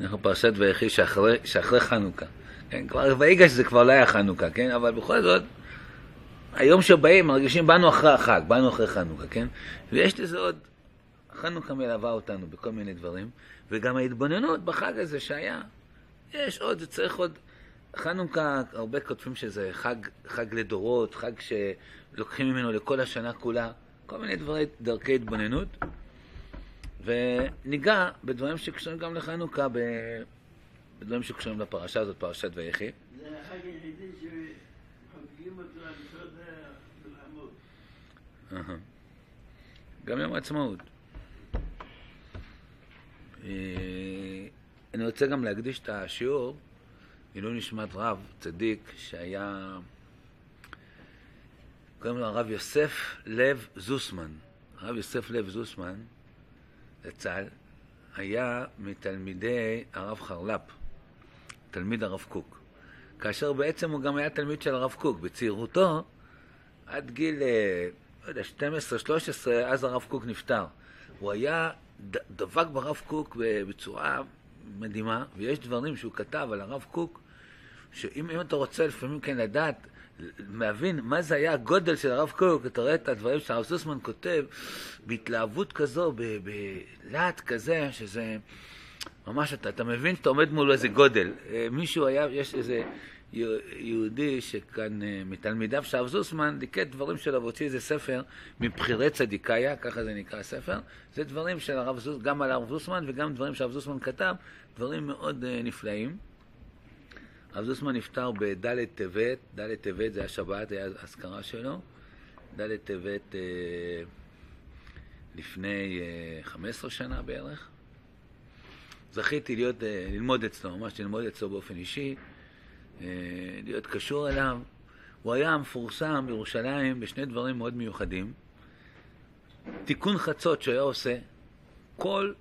אנחנו פרשת ויחי שאחרי, שאחרי חנוכה. כן, כבר ויגש זה כבר לא היה חנוכה, כן? אבל בכל זאת, היום שבאים מרגישים באנו אחרי החג, באנו אחרי חנוכה, כן? ויש לזה עוד, חנוכה מלווה אותנו בכל מיני דברים, וגם ההתבוננות בחג הזה שהיה, יש עוד, זה צריך עוד, חנוכה, הרבה כותבים שזה חג, חג לדורות, חג שלוקחים ממנו לכל השנה כולה, כל מיני דברי, דרכי התבוננות. וניגע בדברים שקשורים גם לחנוכה, בדברים שקשורים לפרשה הזאת, פרשת ויחי. זה החג היחידי שחוגגים אותו על יסוד המלחמות. גם יום העצמאות. אה, אני רוצה גם להקדיש את השיעור לעילוי נשמת רב, צדיק, שהיה... קוראים לו הרב יוסף לב זוסמן. הרב יוסף לב זוסמן זצ"ל, היה מתלמידי הרב חרל"פ, תלמיד הרב קוק. כאשר בעצם הוא גם היה תלמיד של הרב קוק. בצעירותו, עד גיל, אה, לא יודע, 12-13, אז הרב קוק נפטר. הוא היה דבק ברב קוק בצורה מדהימה, ויש דברים שהוא כתב על הרב קוק, שאם אתה רוצה לפעמים כן לדעת להבין מה זה היה הגודל של הרב קוק, אתה רואה את הדברים שהרב סוסמן כותב בהתלהבות כזו, בלהט כזה, שזה ממש, אתה, אתה מבין שאתה עומד מול איזה גודל. אה, מישהו היה, יש איזה יהודי שכאן, אה, מתלמידיו של הרב זוסמן, ליקט דברים שלו והוציא איזה ספר מבחירי צדיקאיה, ככה זה נקרא הספר. זה דברים של הרב זוסמן, גם על הרב זוסמן וגם דברים שהרב זוסמן כתב, דברים מאוד uh, נפלאים. הרב זוסמן נפטר בד' טבת, ד' טבת זה היה שבת, היה אזכרה שלו. ד' טבת אה, לפני אה, 15 שנה בערך. זכיתי להיות, אה, ללמוד אצלו, ממש ללמוד אצלו באופן אישי, אה, להיות קשור אליו. הוא היה מפורסם בירושלים בשני דברים מאוד מיוחדים. תיקון חצות שהוא היה עושה כל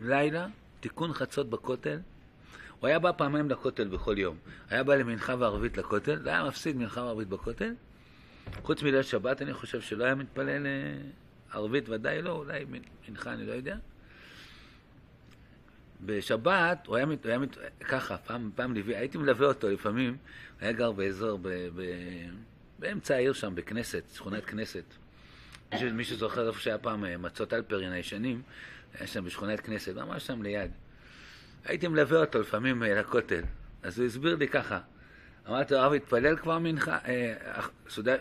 לילה, תיקון חצות בכותל. הוא היה בא פעמיים לכותל בכל יום. היה בא למנחה וערבית לכותל, לא היה מפסיד מנחה וערבית בכותל. חוץ מליל שבת, אני חושב שלא היה מתפלל ערבית, ודאי לא, אולי מנחה, אני לא יודע. בשבת, הוא היה, הוא היה ככה, פעם, פעם ליווי, הייתי מלווה אותו לפעמים, היה גר באזור, ב, ב, באמצע העיר שם, בכנסת, שכונת כנסת. מישהו, מישהו זוכר איפה שהיה פעם אה, מצות אלפרין הישנים, היה שם בשכונת כנסת, ממש שם ליד. הייתי מלווה אותו לפעמים אה, לכותל, אז הוא הסביר לי ככה. אמרתי לו, הרב התפלל כבר מנחה? אה, סעודה,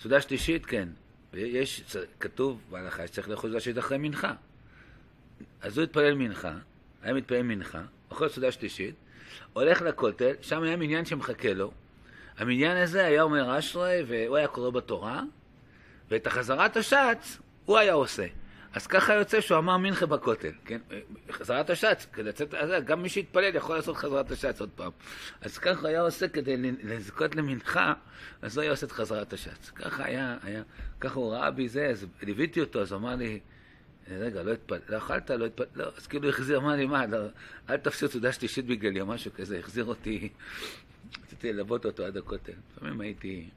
סעודה שלישית, כן. יש, כתוב בהלכה שצריך לאכול סעודה שלישית אחרי מנחה. אז הוא התפלל מנחה, היה מתפלל מנחה, אוכל סעודה שלישית, הולך לכותל, שם היה מניין שמחכה לו. המניין הזה היה אומר אשרי, והוא היה קורא בתורה, ואת החזרת השץ הוא היה עושה. אז ככה יוצא שהוא אמר מנחה בכותל, כן? חזרת השץ, כדי לצאת, גם מי שהתפלל יכול לעשות חזרת השץ עוד פעם. אז ככה היה עושה כדי לזכות למנחה, אז הוא היה עושה את חזרת השץ. ככה היה, היה, ככה הוא ראה בי זה, אז ליוויתי אותו, אז אמר לי, רגע, לא התפלל, לא אכלת, לא התפלל, לא, אז כאילו החזיר, אמר לי, מה, לא, אל תפסיד סעודה שלישית בגללי או משהו כזה, החזיר אותי, רציתי ללוות אותו עד הכותל. לפעמים הייתי...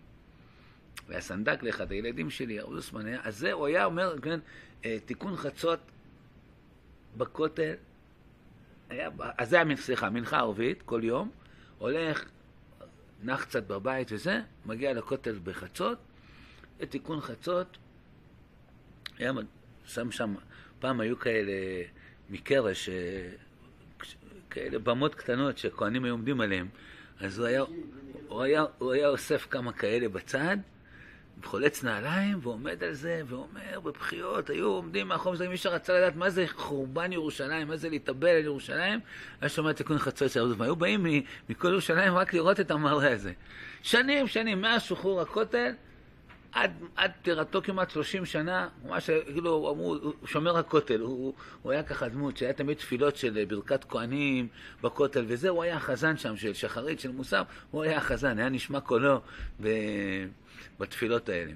והיה סנדק לאחד הילדים שלי, הרב זוסמן היה, אז זה, הוא היה אומר, כן, אה, תיקון חצות בכותל, היה, אז זה היה, סליחה, מנחה ערבית כל יום, הולך, נח קצת בבית וזה, מגיע לכותל בחצות, תיקון חצות, היה שם שם, פעם היו כאלה מקרש, אה, כאלה במות קטנות שכהנים היו עומדים עליהם, אז הוא היה, הוא היה, הוא היה אוסף כמה כאלה בצד, חולץ נעליים, ועומד על זה, ואומר בבחיות, היו עומדים מאחורי זה, מי שרצה לדעת מה זה חורבן ירושלים, מה זה להתאבל על ירושלים, היה שומע תיקון חצות של הרב היו באים מכל ירושלים רק לראות את המראה הזה. שנים, שנים, מאז שחרור הכותל, עד, עד פטירתו כמעט 30 שנה, ממש, כאילו, אמרו, הוא שומר הכותל, הוא, הוא היה ככה דמות שהיה תמיד תפילות של ברכת כהנים בכותל, וזה, הוא היה החזן שם, של שחרית, של מוסר, הוא היה החזן, היה נשמע קולו ב, בתפילות האלה.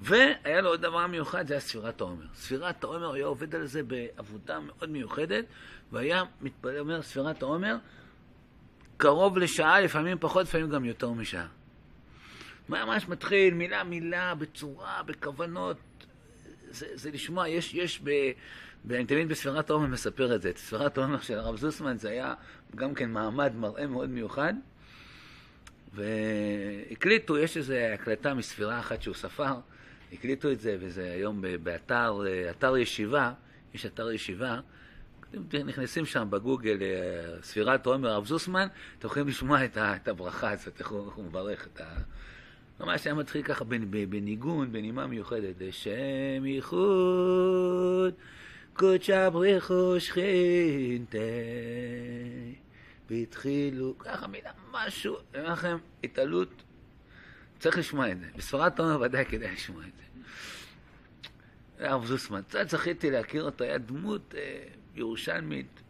והיה לו עוד דבר מיוחד, זה היה ספירת העומר. ספירת העומר, היה עובד על זה בעבודה מאוד מיוחדת, והיה מתפלל, אומר, ספירת העומר, קרוב לשעה, לפעמים פחות, לפעמים גם יותר משעה. ממש מתחיל מילה מילה, בצורה, בכוונות, זה, זה לשמוע, יש, יש ב, ואני תמיד בספירת העומר מספר את זה. את ספירת העומר של הרב זוסמן זה היה גם כן מעמד מראה מאוד מיוחד. והקליטו, יש איזו הקלטה מספירה אחת שהוא ספר, הקליטו את זה, וזה היום באתר אתר ישיבה, יש אתר ישיבה, אתם נכנסים שם בגוגל, אה, ספירת עומר הרב זוסמן, אתם יכולים לשמוע את, ה, את הברכה הזאת, איך הוא מברך את ה... ממש היה מתחיל ככה בניגון, בנימה מיוחדת, לשם ייחוד, קודשא בריחו שכינתה, והתחילו, ככה מילה, משהו, אני אומר לכם, התעלות, צריך לשמוע את זה. בספרת עומר ודאי כדאי לשמוע את זה. הרב זוסמן, קצת זכיתי להכיר אותו, היה דמות אה, ירושלמית,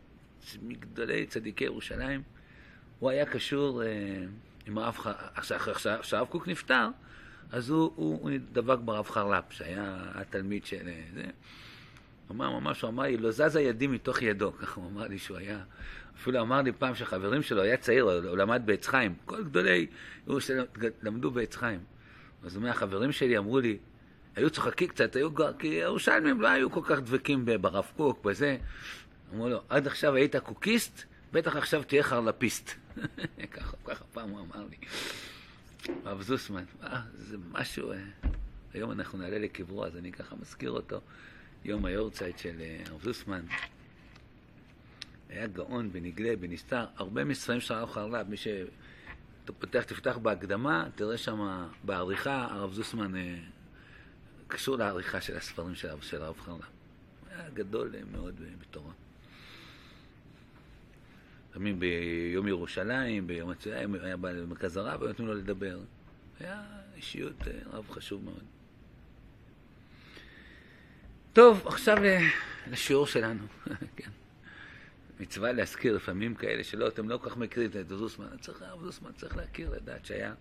מגדולי צדיקי ירושלים. הוא היה קשור אה, עם הרב חרל"פ. כשהרב קוק נפטר, אז הוא דבק ברב חרל"פ, שהיה התלמיד של אה, זה. הוא אמר ממש, הוא אמר לי, לא זזה ידי מתוך ידו, ככה הוא אמר לי שהוא היה. אפילו אמר לי פעם שהחברים שלו, היה צעיר, הוא למד בעץ חיים. כל גדולי ירושלים למדו בעץ חיים. אז הוא אומר, החברים שלי אמרו לי, היו צוחקים קצת, היו, כי הירושלמים לא היו כל כך דבקים ברב קוק, בזה. אמרו לו, עד עכשיו היית קוקיסט, בטח עכשיו תהיה חרלפיסט. ככה, ככה פעם הוא אמר לי. הרב זוסמן, אה, זה משהו, אה, היום אנחנו נעלה לקברו, אז אני ככה מזכיר אותו, יום היורצייט של אה, הרב זוסמן. היה גאון בנגלה, בנסתר, הרבה מספרים של הרב חרל"פ, מי שפותח, תפתח בהקדמה, תראה שם בעריכה, הרב זוסמן אה, קשור לעריכה של הספרים של, הרב חרל"פ. היה גדול מאוד בתורה. לפעמים ביום ירושלים, ביום הצועה, היה בא למרכז הרב, ונתנו לו לדבר. היה אישיות אה, רב חשוב מאוד. טוב, עכשיו לשיעור שלנו. כן. מצווה להזכיר לפעמים כאלה שלא, אתם לא כל כך מכירים את זוסמן. צריך, הרב זוסמן צריך להכיר, לדעת שהיה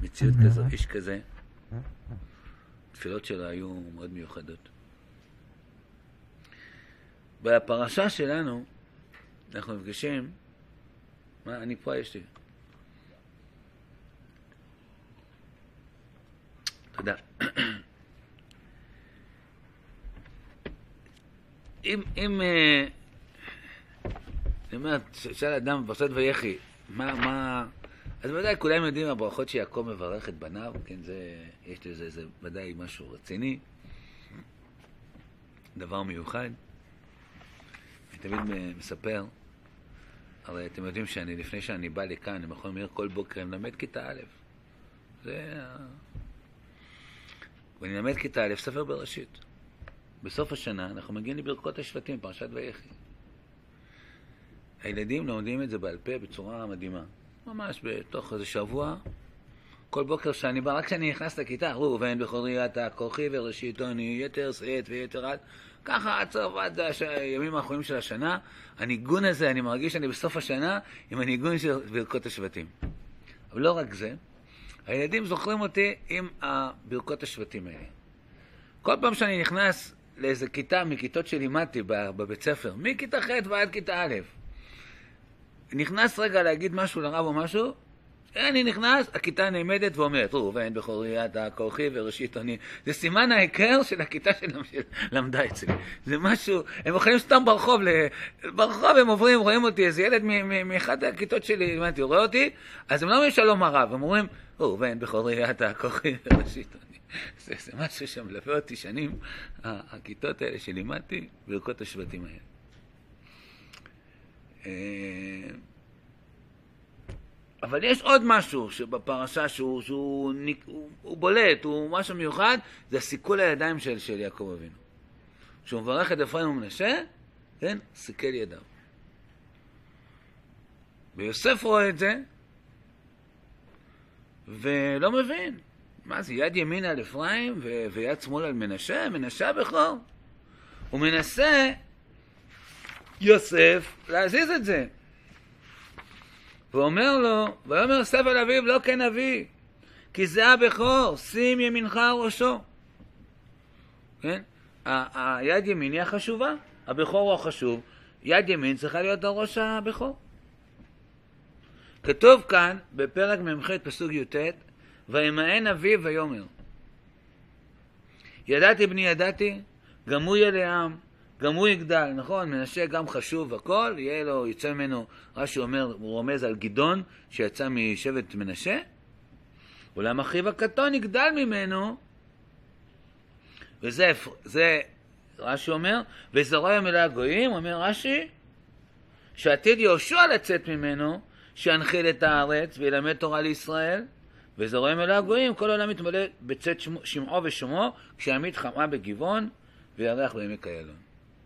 מציאות כזו, איש כזה. התפילות שלו היו מאוד מיוחדות. בפרשה שלנו אנחנו נפגשים, מה, אני פה, יש לי. תודה. אם, אם, אה, אני אומר, שאל אדם בפרשת ויחי, מה, מה, אז ודאי כולם יודעים הברכות שיעקב מברך את בניו, כן, זה, יש לזה, זה ודאי משהו רציני, דבר מיוחד. אני תמיד מספר, הרי אתם יודעים שאני, לפני שאני בא לכאן, למכון מאיר, כל בוקר אני מלמד כיתה א'. זה. ואני מלמד כיתה א', ספר בראשית. בסוף השנה אנחנו מגיעים לברכות השבטים, פרשת ויחי. הילדים לומדים את זה בעל פה בצורה מדהימה. ממש בתוך איזה שבוע, כל בוקר שאני בא, רק כשאני נכנס לכיתה, ראובן בכורי אתה, כוחי וראשיתוני, יתר שאת ויתר עד, ככה עד סוף, עד הימים האחרונים של השנה, הניגון הזה, אני מרגיש שאני בסוף השנה עם הניגון של ברכות השבטים. אבל לא רק זה, הילדים זוכרים אותי עם ברכות השבטים האלה. כל פעם שאני נכנס לאיזה כיתה מכיתות שלימדתי בבית ספר, מכיתה ח' ועד כיתה א', נכנס רגע להגיד משהו לרב או משהו, אני נכנס, הכיתה נעמדת ואומרת, ראובן בכורי אתה כוחי וראשית אני. זה סימן ההיכר של הכיתה שלמדה אצלי. זה משהו, הם הולכים סתם ברחוב, ברחוב הם עוברים, רואים אותי, איזה ילד מאחת הכיתות שלי, לימדתי, רואה אותי, אז הם לא אומרים שלום הרב, הם אומרים, ראובן בכורי אתה כוחי וראשית אני. זה, זה משהו שמלווה אותי שנים, הכיתות האלה שלימדתי, ברכות השבטים האלה. אה, אבל יש עוד משהו שבפרשה שהוא, שהוא הוא, הוא בולט, הוא משהו מיוחד, זה הסיכול הידיים של, של יעקב אבינו. כשהוא מברך את אפרים ומנשה, כן, סיכל ידיו. ויוסף רואה את זה, ולא מבין. מה זה, יד ימין על אפרים ו- ויד שמאל על מנשה? מנשה בכור. הוא מנסה יוסף להזיז את זה. ואומר לו, ויאמר יוסף על אביו לא כן אבי, כי זה הבכור, שים ימינך על ראשו. כן? היד ימין היא החשובה, הבכור הוא החשוב, יד ימין צריכה להיות על ראש הבכור. כתוב כאן, בפרק מ"ח פסוק י"ט, וימאן אביו ויאמר. ידעתי בני ידעתי, גם הוא יהיה לעם, גם הוא יגדל, נכון? מנשה גם חשוב הכל, יהיה לו, יצא ממנו, רש"י אומר, הוא רומז על גדעון שיצא משבט מנשה, אולם אחיו הקטון יגדל ממנו, וזה זה, רש"י אומר, וזרוע ימלא הגויים, אומר רש"י, שעתיד יהושע לצאת ממנו, שינחיל את הארץ וילמד תורה לישראל, וזרוע ימלא הגויים, כל העולם מתמלא בצאת שמעו ושומו, כשיעמיד חמה בגבעון וירח בעמק איילון.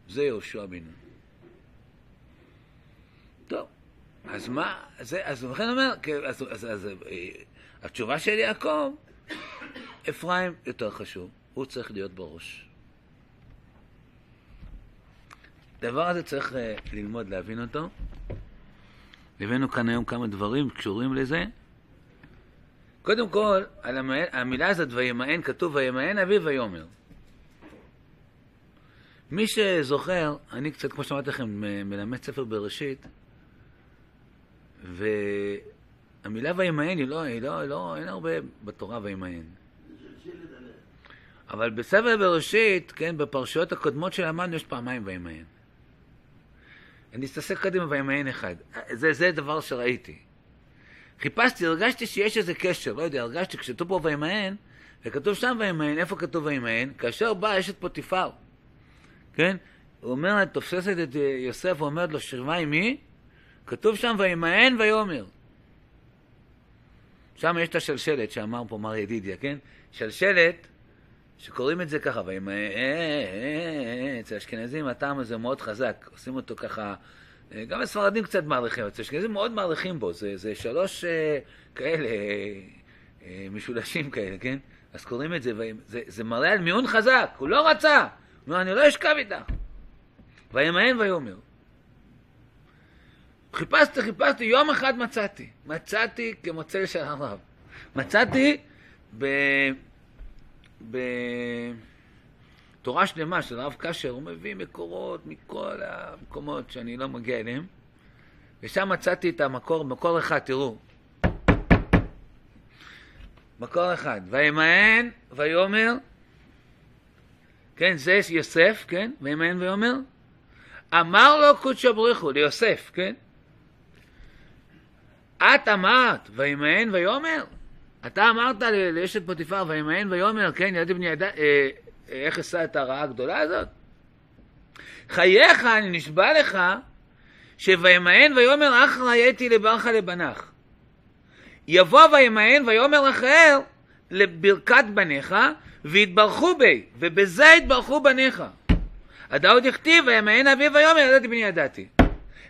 זה יהושע בן נון. טוב, אז מה, זה, אז לכן אומר, אז, אז, אז, אה, התשובה של יעקב, אפרים יותר חשוב, הוא צריך להיות בראש. הדבר הזה צריך אה, ללמוד להבין אותו. הבאנו כאן היום כמה דברים קשורים לזה. קודם כל, על המילה הזאת וימאן, כתוב וימאן אבי ויאמר. מי שזוכר, אני קצת, כמו שאמרתי לכם, מלמד ספר בראשית, והמילה וימאן היא לא, היא לא, לא, אין הרבה בתורה וימאן. אבל בספר בראשית, כן, בפרשיות הקודמות שלמדנו יש פעמיים וימאן. אני אסתפק קודם וימאן אחד. זה, זה דבר שראיתי. חיפשתי, הרגשתי שיש איזה קשר, לא יודע, הרגשתי כשכתוב פה וימאן, וכתוב שם וימאן, איפה כתוב וימאן? כאשר באה אשת פוטיפר. כן? הוא אומר, תופסת את אה, יוסף ואומרת לו, שכבה עמי? כתוב שם, וימאן ויאמר. שם יש את השלשלת שאמר פה מר ידידיה, כן? שלשלת, שקוראים את זה ככה, וימאן, אצל האשכנזים הטעם הזה מאוד חזק, עושים אותו ככה, גם הספרדים קצת מעריכים, אצל האשכנזים מאוד מעריכים בו, זה, זה שלוש אה, כאלה, משולשים כאלה, כן? אז קוראים את זה, זה, זה מראה על מיון חזק, הוא לא רצה, אומר, אני לא אשכב איתך. וימאן ויאמר. חיפשתי, חיפשתי, יום אחד מצאתי. מצאתי כמוצא של הרב. מצאתי ב... בתורה שלמה של הרב קשר, הוא מביא מקורות מכל המקומות שאני לא מגיע אליהם, ושם מצאתי את המקור, מקור אחד, תראו. מקור אחד. וימאן ויאמר כן, זה יוסף, כן, וימאן ויאמר, אמר לו קודשא בריחו, ליוסף, כן? את אמרת, וימאן ויאמר? אתה אמרת לאשת פוטיפר, וימאן ויאמר, כן, ילדי בני ידע, אה, איך עשה את הרעה הגדולה הזאת? חייך, אני נשבע לך, שוימאן ויאמר אחרא הייתי לברך לבנך. יבוא וימאן ויאמר רחל לברכת בניך, והתברכו בי, ובזה התברכו בניך. הדאוד הכתיב, וימאן אבי ויאמר ידעתי בני ידעתי.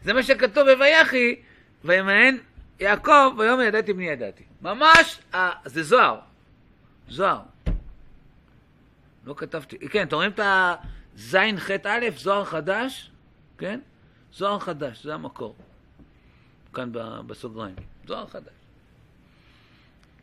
זה מה שכתוב בויחי, וימאן יעקב ויאמר ידעתי בני ידעתי. ממש, אה, זה זוהר. זוהר. לא כתבתי, כן, אתם רואים את הזין ח' א', זוהר חדש? כן? זוהר חדש, זה המקור. כאן בסוגריים. זוהר חדש.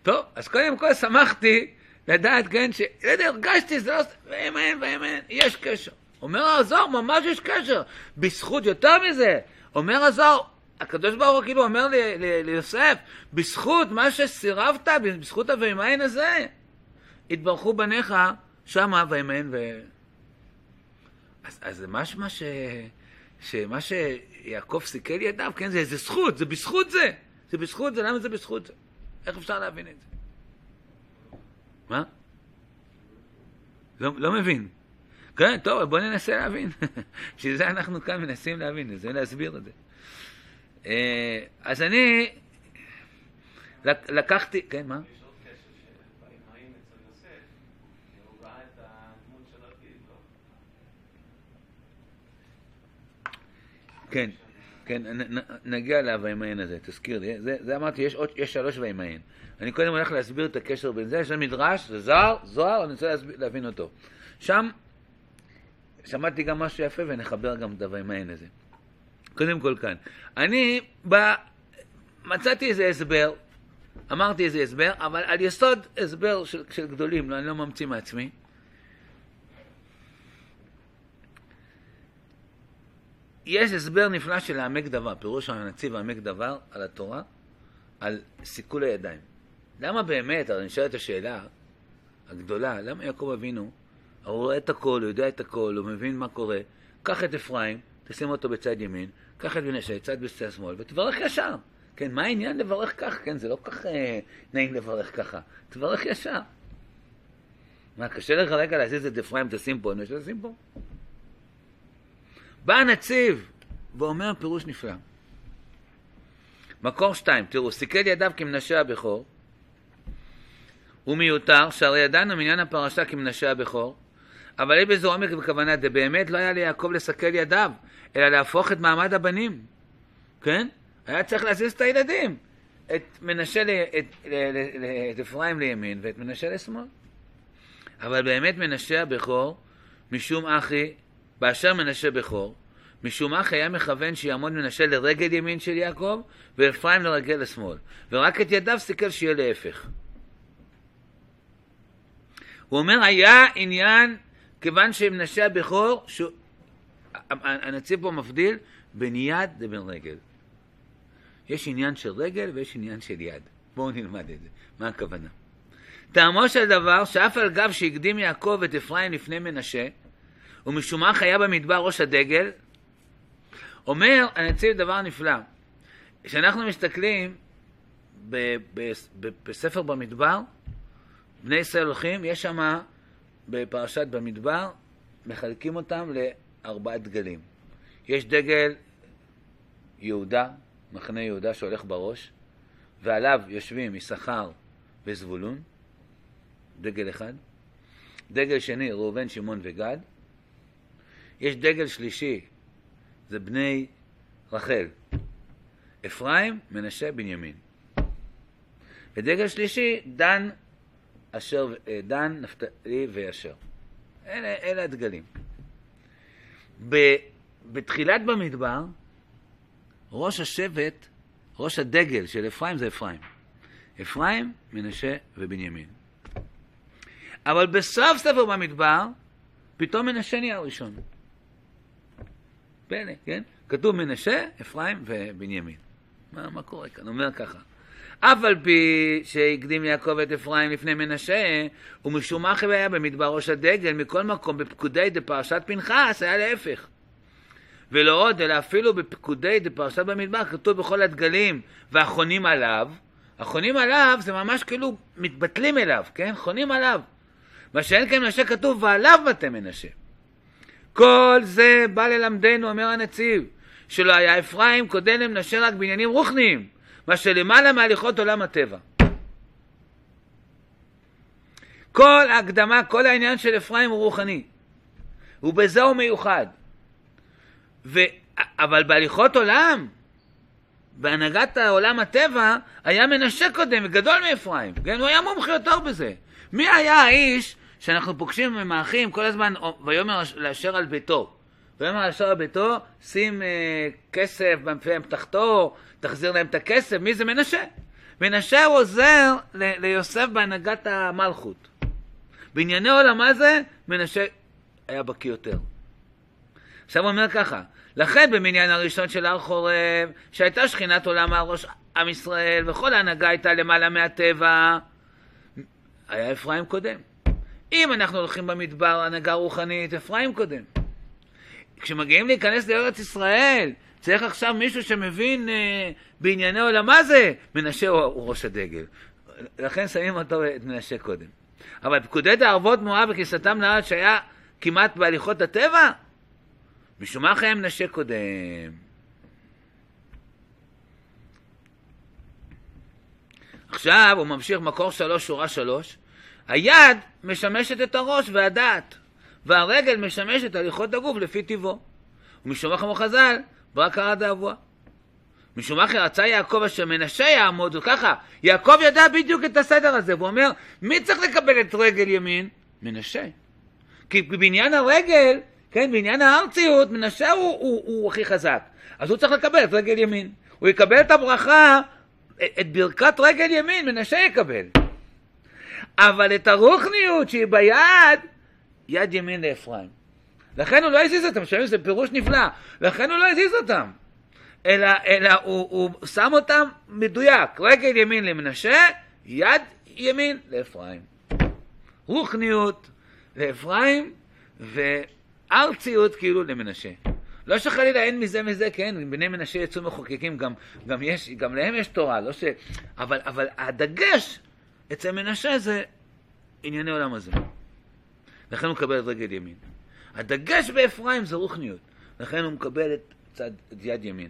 טוב, אז קודם כל שמחתי לדעת, כן, ש... לא יודע, הרגשתי, זה לא... ואמן ואמן, יש קשר. אומר הזוהר, ממש יש קשר. בזכות יותר מזה, אומר הזוהר, הקדוש ברוך הוא כאילו אומר לי, לי, ליוסף, בזכות מה שסירבת, בזכות הווימן הזה, התברכו בניך שמה וימן ו... אז, אז זה משמע ש... שמה שיעקב סיכל ידיו, כן, זה, זה זכות, זה בזכות זה. זה בזכות זה, למה זה בזכות זה? איך אפשר להבין את זה? מה? לא, לא מבין. כן, טוב, בוא ננסה להבין. בשביל זה אנחנו כאן מנסים להבין, זה להסביר את זה. אה, אז אני לקחתי, כן, מה? כן, כן, נגיע להווימיין הזה, תזכיר לי. זה, זה אמרתי, יש, עוד, יש שלוש וימיין. אני קודם הולך להסביר את הקשר בין זה, יש לנו מדרש, זה זוהר, זוהר, אני רוצה להסביר, להבין אותו. שם שמעתי גם משהו יפה ונחבר גם את הווימיין הזה. קודם כל כאן. אני בא, מצאתי איזה הסבר, אמרתי איזה הסבר, אבל על יסוד הסבר של, של גדולים, לא, אני לא ממציא מעצמי. יש הסבר נפלא של העמק דבר, פירוש הנציב העמק דבר על התורה, על סיכול הידיים. למה באמת, שואל את השאלה הגדולה, למה יעקב אבינו, הוא רואה את הכל, הוא יודע את הכל, הוא מבין מה קורה, קח את אפרים, תשים אותו בצד ימין, קח את מנשה, צד בצד שמאל, ותברך ישר. כן, מה העניין לברך כך? כן, זה לא כך אה, נעים לברך ככה. תברך ישר. מה, קשה לך רגע להזיז את אפרים, תשים פה, מנשה תשים פה. בא הנציב ואומר פירוש נפלא. מקור שתיים, תראו, סיכל ידיו כמנשה הבכור, הוא מיותר, שהרי ידענו מעניין הפרשה כמנשה הבכור, אבל אין בזה עומק וכוונה, זה באמת לא היה ליעקב לסכל ידיו, אלא להפוך את מעמד הבנים, כן? היה צריך להזיז את הילדים, את מנשה, ל, את, ל, ל, ל, את אפרים לימין ואת מנשה לשמאל. אבל באמת מנשה הבכור, משום אחי, באשר מנשה בכור, משום אחי היה מכוון שיעמוד מנשה לרגל ימין של יעקב, ואפרים לרגל לשמאל, ורק את ידיו סיכל שיהיה להפך. הוא אומר, היה עניין, כיוון שמנשה הבכור, ש... הנציב פה מבדיל בין יד לבין רגל. יש עניין של רגל ויש עניין של יד. בואו נלמד את זה. מה הכוונה? טעמו של דבר, שאף על גב שהקדים יעקב את אפרים לפני מנשה, ומשום מה היה במדבר ראש הדגל, אומר הנציב דבר נפלא. כשאנחנו מסתכלים ב- ב- ב- בספר במדבר, בני ישראל הולכים, יש שם בפרשת במדבר, מחלקים אותם לארבעה דגלים. יש דגל יהודה, מחנה יהודה שהולך בראש, ועליו יושבים יששכר וזבולון, דגל אחד. דגל שני, ראובן, שמעון וגד. יש דגל שלישי, זה בני רחל, אפרים, מנשה, בנימין. ודגל שלישי, דן, אשר, אה, דן, נפתלי ואשר. אלה, אלה הדגלים. ב, בתחילת במדבר, ראש השבט, ראש הדגל של אפרים זה אפרים. אפרים, מנשה ובנימין. אבל בסוף ספר במדבר, פתאום מנשה נהיה הראשון. פלא, כן? כתוב מנשה, אפרים ובנימין. מה, מה קורה כאן? אומר ככה. אף על פי שהקדים יעקב את אפרים לפני מנשה, ומשום מה היה במדבר ראש הדגל, מכל מקום בפקודי דפרשת פנחס היה להפך. ולא עוד, אלא אפילו בפקודי דפרשת במדבר, כתוב בכל הדגלים, והחונים עליו, החונים עליו זה ממש כאילו מתבטלים אליו, כן? חונים עליו. מה שאין כן מנשה כתוב, ועליו בתי מנשה. כל זה בא ללמדנו, אומר הנציב, שלא היה אפרים קודם למנשה רק בעניינים רוחניים, מה שלמעלה מהליכות עולם הטבע. כל ההקדמה, כל העניין של אפרים הוא רוחני, ובזה הוא מיוחד. ו... אבל בהליכות עולם, בהנהגת העולם הטבע, היה מנשה קודם וגדול מאפרים, כן? הוא היה מומחה יותר בזה. מי היה האיש שאנחנו פוגשים ממאחים כל הזמן, ויאמר לאשר על ביתו. ויאמר לאשר על ביתו, שים אה, כסף במפי תחתו, תחזיר להם את הכסף. מי זה מנשה? מנשה הוא עוזר ל- ליוסף בהנהגת המלכות. בענייני עולמה זה, מנשה היה בקיא יותר. עכשיו הוא אומר ככה, לכן במניין הראשון של הר חורב, שהייתה שכינת עולם על ראש עם ישראל, וכל ההנהגה הייתה למעלה מהטבע, היה אפרים קודם. אם אנחנו הולכים במדבר, הנהגה רוחנית, אפרים קודם. כשמגיעים להיכנס לארץ ישראל, צריך עכשיו מישהו שמבין אה, בענייני עולם מה זה, מנשה הוא, הוא ראש הדגל. לכן שמים אותו את מנשה קודם. אבל פקודי דערבות מואב וכניסתם לארץ שהיה כמעט בהליכות הטבע, משום מה חיים מנשה קודם. עכשיו הוא ממשיך מקור שלוש, שורה שלוש. היד משמשת את הראש והדעת, והרגל משמשת הליכות הגוף לפי טיבו. ומשום אחר חז"ל, ברק הרע דאבוה. משום אחר רצה יעקב אשר מנשה יעמוד, וככה, יעקב ידע בדיוק את הסדר הזה, והוא אומר, מי צריך לקבל את רגל ימין? מנשה. כי בעניין הרגל, כן, בעניין הארציות, מנשה הוא, הוא, הוא הכי חזק. אז הוא צריך לקבל את רגל ימין. הוא יקבל את הברכה, את ברכת רגל ימין, מנשה יקבל. אבל את הרוחניות שהיא ביד, יד ימין לאפרים. לכן הוא לא הזיז אותם, שומעים זה פירוש נפלא, לכן הוא לא הזיז אותם. אלא, אלא הוא, הוא שם אותם מדויק, רגל ימין למנשה, יד ימין לאפרים. רוחניות לאפרים, ארציות כאילו למנשה. לא שחלילה אין מזה מזה, כן, בני מנשה יצאו מחוקקים, גם, גם, יש, גם להם יש תורה, לא ש... אבל, אבל הדגש אצל מנשה זה ענייני עולם הזה. לכן הוא מקבל את רגל ימין. הדגש באפרים זה רוחניות, לכן הוא מקבל את צד, את יד ימין.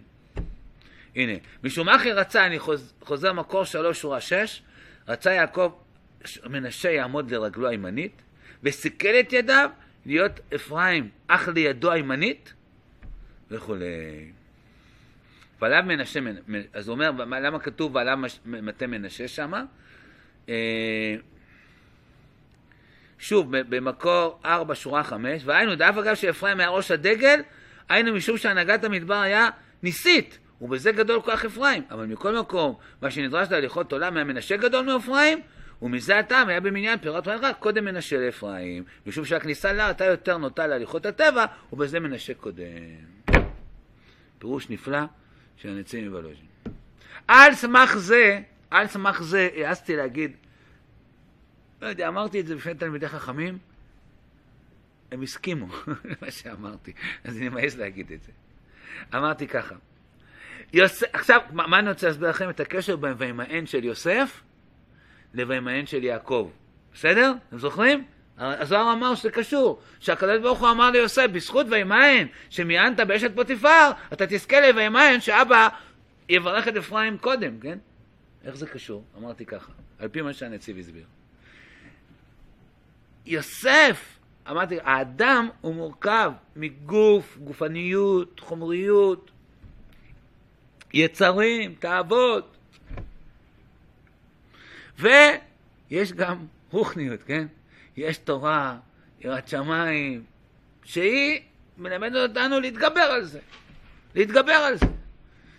הנה, משום אחי רצה, אני חוז, חוזר מקור שלוש שורה שש, רצה יעקב מנשה יעמוד לרגלו הימנית, וסיכל את ידיו להיות אפרים אח לידו הימנית, וכולי. ועליו מנשה, אז הוא אומר, למה כתוב ועליו מטה מנשה שמה? אה, שוב, במקור 4, שורה 5, והיינו, דאף אגב שאפרים היה ראש הדגל, היינו משום שהנהגת המדבר היה ניסית, ובזה גדול כוח אפרים. אבל מכל מקום, מה שנדרש להליכות עולם היה מנשה גדול מאפרים, ומזה הטעם היה במניין פירות ואין קודם מנשה לאפרים, משום שהכניסה להר הייתה יותר נוטה להליכות הטבע, ובזה מנשה קודם. פירוש נפלא של הנציב מבלוז'ין. על סמך זה, על סמך זה העזתי להגיד, לא יודע, אמרתי את זה בפני תלמידי חכמים, הם הסכימו למה שאמרתי, אז אני מעז להגיד את זה. אמרתי ככה, יוס... עכשיו, מה אני רוצה להסביר לכם? את הקשר בין וימאן של יוסף לוימאן של יעקב. בסדר? אתם זוכרים? הזוהר אמר שזה קשור, שהקדוש ברוך הוא אמר ליוסף, בזכות וימאן, שמיענת באשת פוטיפר, אתה תזכה לוימאן שאבא יברך את אפרים קודם, כן? איך זה קשור? אמרתי ככה, על פי מה שהנציב הסביר. יוסף, אמרתי, האדם הוא מורכב מגוף, גופניות, חומריות, יצרים, תאוות. ויש גם רוחניות, כן? יש תורה, יראת שמיים, שהיא מלמדת אותנו להתגבר על זה. להתגבר על זה.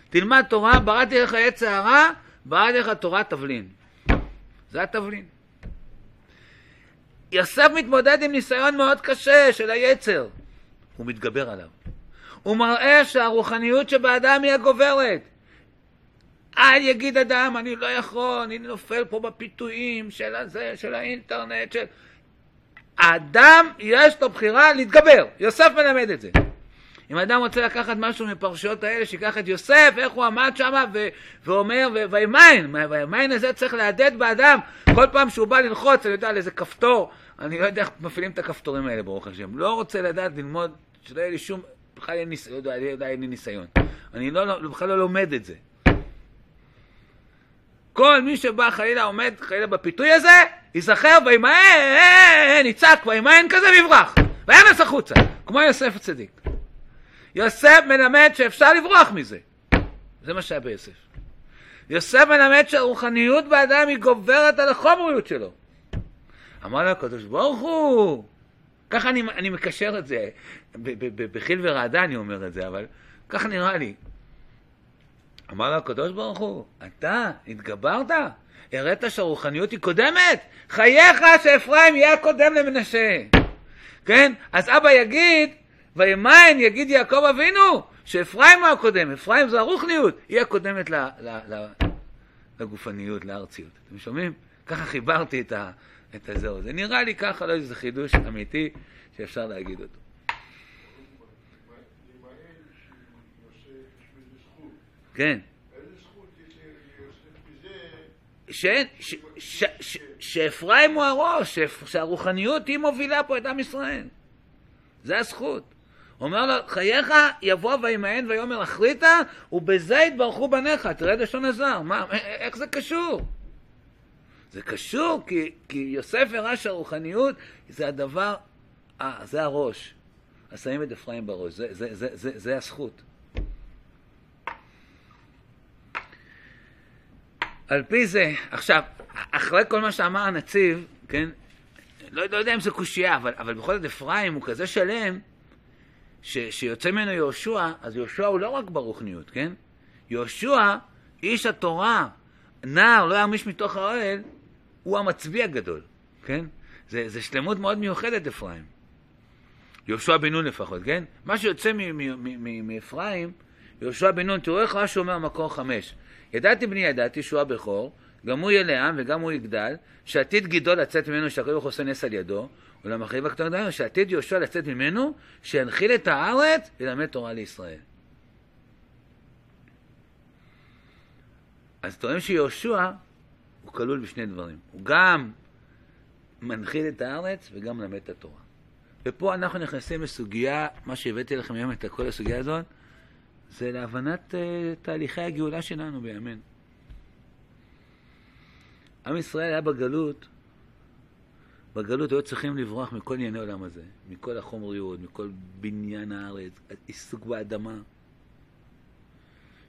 תלמד תורה, בראתי לך עץ הערה, בראתי לך תורת תבלין. זה התבלין. יוסף מתמודד עם ניסיון מאוד קשה של היצר. הוא מתגבר עליו. הוא מראה שהרוחניות שבאדם היא הגוברת. אל יגיד אדם, אני לא יכול, אני נופל פה בפיתויים של הזה, של האינטרנט, של... האדם, יש לו בחירה להתגבר. יוסף מלמד את זה. אם אדם רוצה לקחת משהו מפרשיות האלה, שיקח את יוסף, איך הוא עמד שם ו- ואומר, וימיין, וימיין הזה צריך להדהד באדם, כל פעם שהוא בא ללחוץ, אני יודע, על איזה כפתור, אני לא יודע איך מפעילים את הכפתורים האלה, ברוך השם. לא רוצה לדעת ללמוד, שלא יהיה לי שום, בכלל אין לי, לא יודע, לא אין לי ניסיון. אני לא, לא, בכלל לא לומד את זה. כל מי שבא חלילה עומד חלילה בפיתוי הזה, ייזכר וימאן, יצעק וימאן כזה ויברח, ויאנס החוצה, כמו יוסף הצדיק. יוסף מלמד שאפשר לברוח מזה. זה מה שהיה ביוסף. יוסף מלמד שהרוחניות באדם היא גוברת על החומריות שלו. אמר לו הקדוש ברוך הוא, ככה אני, אני מקשר את זה, בחיל ורעדה אני אומר את זה, אבל ככה נראה לי. אמר לו הקדוש ברוך הוא, אתה התגברת? הראת שהרוחניות היא קודמת? חייך שאפרים יהיה הקודם למנשה. כן? אז אבא יגיד, וימיין יגיד יעקב אבינו, שאפרים הוא הקודם, אפרים זה הרוחניות, היא הקודמת ל, ל, ל, לגופניות, לארציות. אתם שומעים? ככה חיברתי את, ה, את הזהו. זה נראה לי ככה, לא איזה חידוש אמיתי שאפשר להגיד אותו. כן. שאפרים הוא הראש, שהרוחניות היא מובילה פה את עם ישראל. זה הזכות. אומר לו, חייך יבוא וימאן ויאמר אחרית, ובזה יתברכו בניך. תראה את לשון הזר, מה, איך זה קשור? זה קשור כי, כי יוסף הראה שהרוחניות זה הדבר, אה, זה הראש. אז שמים את אפרים בראש, זה, זה, זה, זה, זה הזכות. על פי זה, עכשיו, אחרי כל מה שאמר הנציב, כן, לא, לא יודע אם זה קושייה, אבל, אבל בכל זאת אפרים הוא כזה שלם, ש, שיוצא ממנו יהושע, אז יהושע הוא לא רק ברוכניות, כן? יהושע, איש התורה, נער, לא ירמיש מתוך האוהל, הוא המצביא הגדול, כן? זה, זה שלמות מאוד מיוחדת, אפרים. יהושע בן נון לפחות, כן? מה שיוצא מאפרים, יהושע בן נון, תראו איך רש"י אומר מקור חמש. ידעתי בני ידעתי שהוא הבכור, גם הוא יהיה לעם וגם הוא יגדל, שעתיד גידו לצאת ממנו שהקדוש ברוך הוא עושה נס על ידו, ולמחריב הקטנות דהיינו שעתיד יהושע לצאת ממנו, שינחיל את הארץ ולמד תורה לישראל. אז טוענים שיהושע הוא כלול בשני דברים. הוא גם מנחיל את הארץ וגם מלמד את התורה. ופה אנחנו נכנסים לסוגיה, מה שהבאתי לכם היום את כל הסוגיה הזאת, זה להבנת uh, תהליכי הגאולה שלנו בימינו. עם ישראל היה בגלות, בגלות היו צריכים לברוח מכל ענייני העולם הזה, מכל החומריות, מכל בניין הארץ, עיסוק באדמה.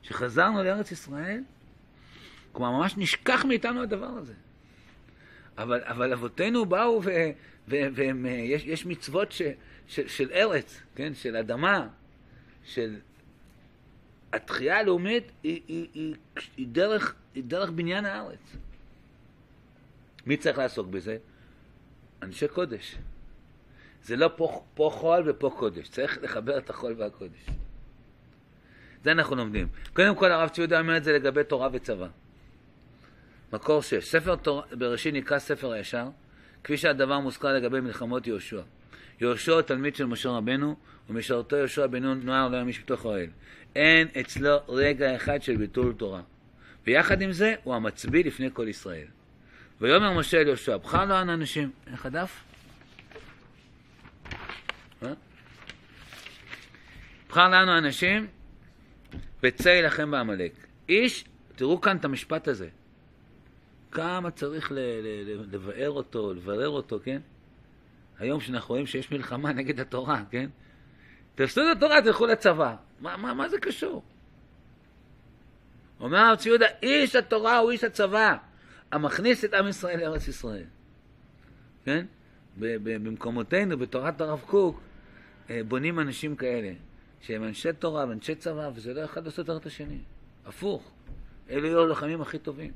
כשחזרנו לארץ ישראל, כלומר ממש נשכח מאיתנו הדבר הזה. אבל, אבל אבותינו באו ויש מצוות ש, ש, של ארץ, כן? של אדמה, של... התחייה הלאומית היא, היא, היא, היא, דרך, היא דרך בניין הארץ. מי צריך לעסוק בזה? אנשי קודש. זה לא פה, פה חול ופה קודש, צריך לחבר את החול והקודש. זה אנחנו לומדים. קודם כל הרב ציודה אומר את זה לגבי תורה וצבא. מקור שש, ספר תורה, בראשית נקרא ספר הישר, כפי שהדבר מוזכר לגבי מלחמות יהושע. יהושע תלמיד של משה רבנו, ומשרתו יהושע בן נון נוער לא ימיש בתוך האוהל. אין אצלו רגע אחד של ביטול תורה. ויחד עם זה, הוא המצביא לפני כל ישראל. ויאמר משה אל יהושע, בחר לו אנו אנשים. איך הדף? בחר לנו אנשים וצא יילחם בעמלק. איש, תראו כאן את המשפט הזה. כמה צריך לבאר אותו, לברר אותו, כן? היום שאנחנו רואים שיש מלחמה נגד התורה, כן? תפסו את התורה, תלכו לצבא. מה, מה, מה זה קשור? אומר הרב ציודה, איש התורה הוא איש הצבא, המכניס את עם ישראל לארץ ישראל. כן? במקומותינו, בתורת הרב קוק, אה, בונים אנשים כאלה, שהם אנשי תורה ואנשי צבא, וזה לא אחד לעשות את השני. הפוך. אלו יהיו הלוחמים הכי טובים.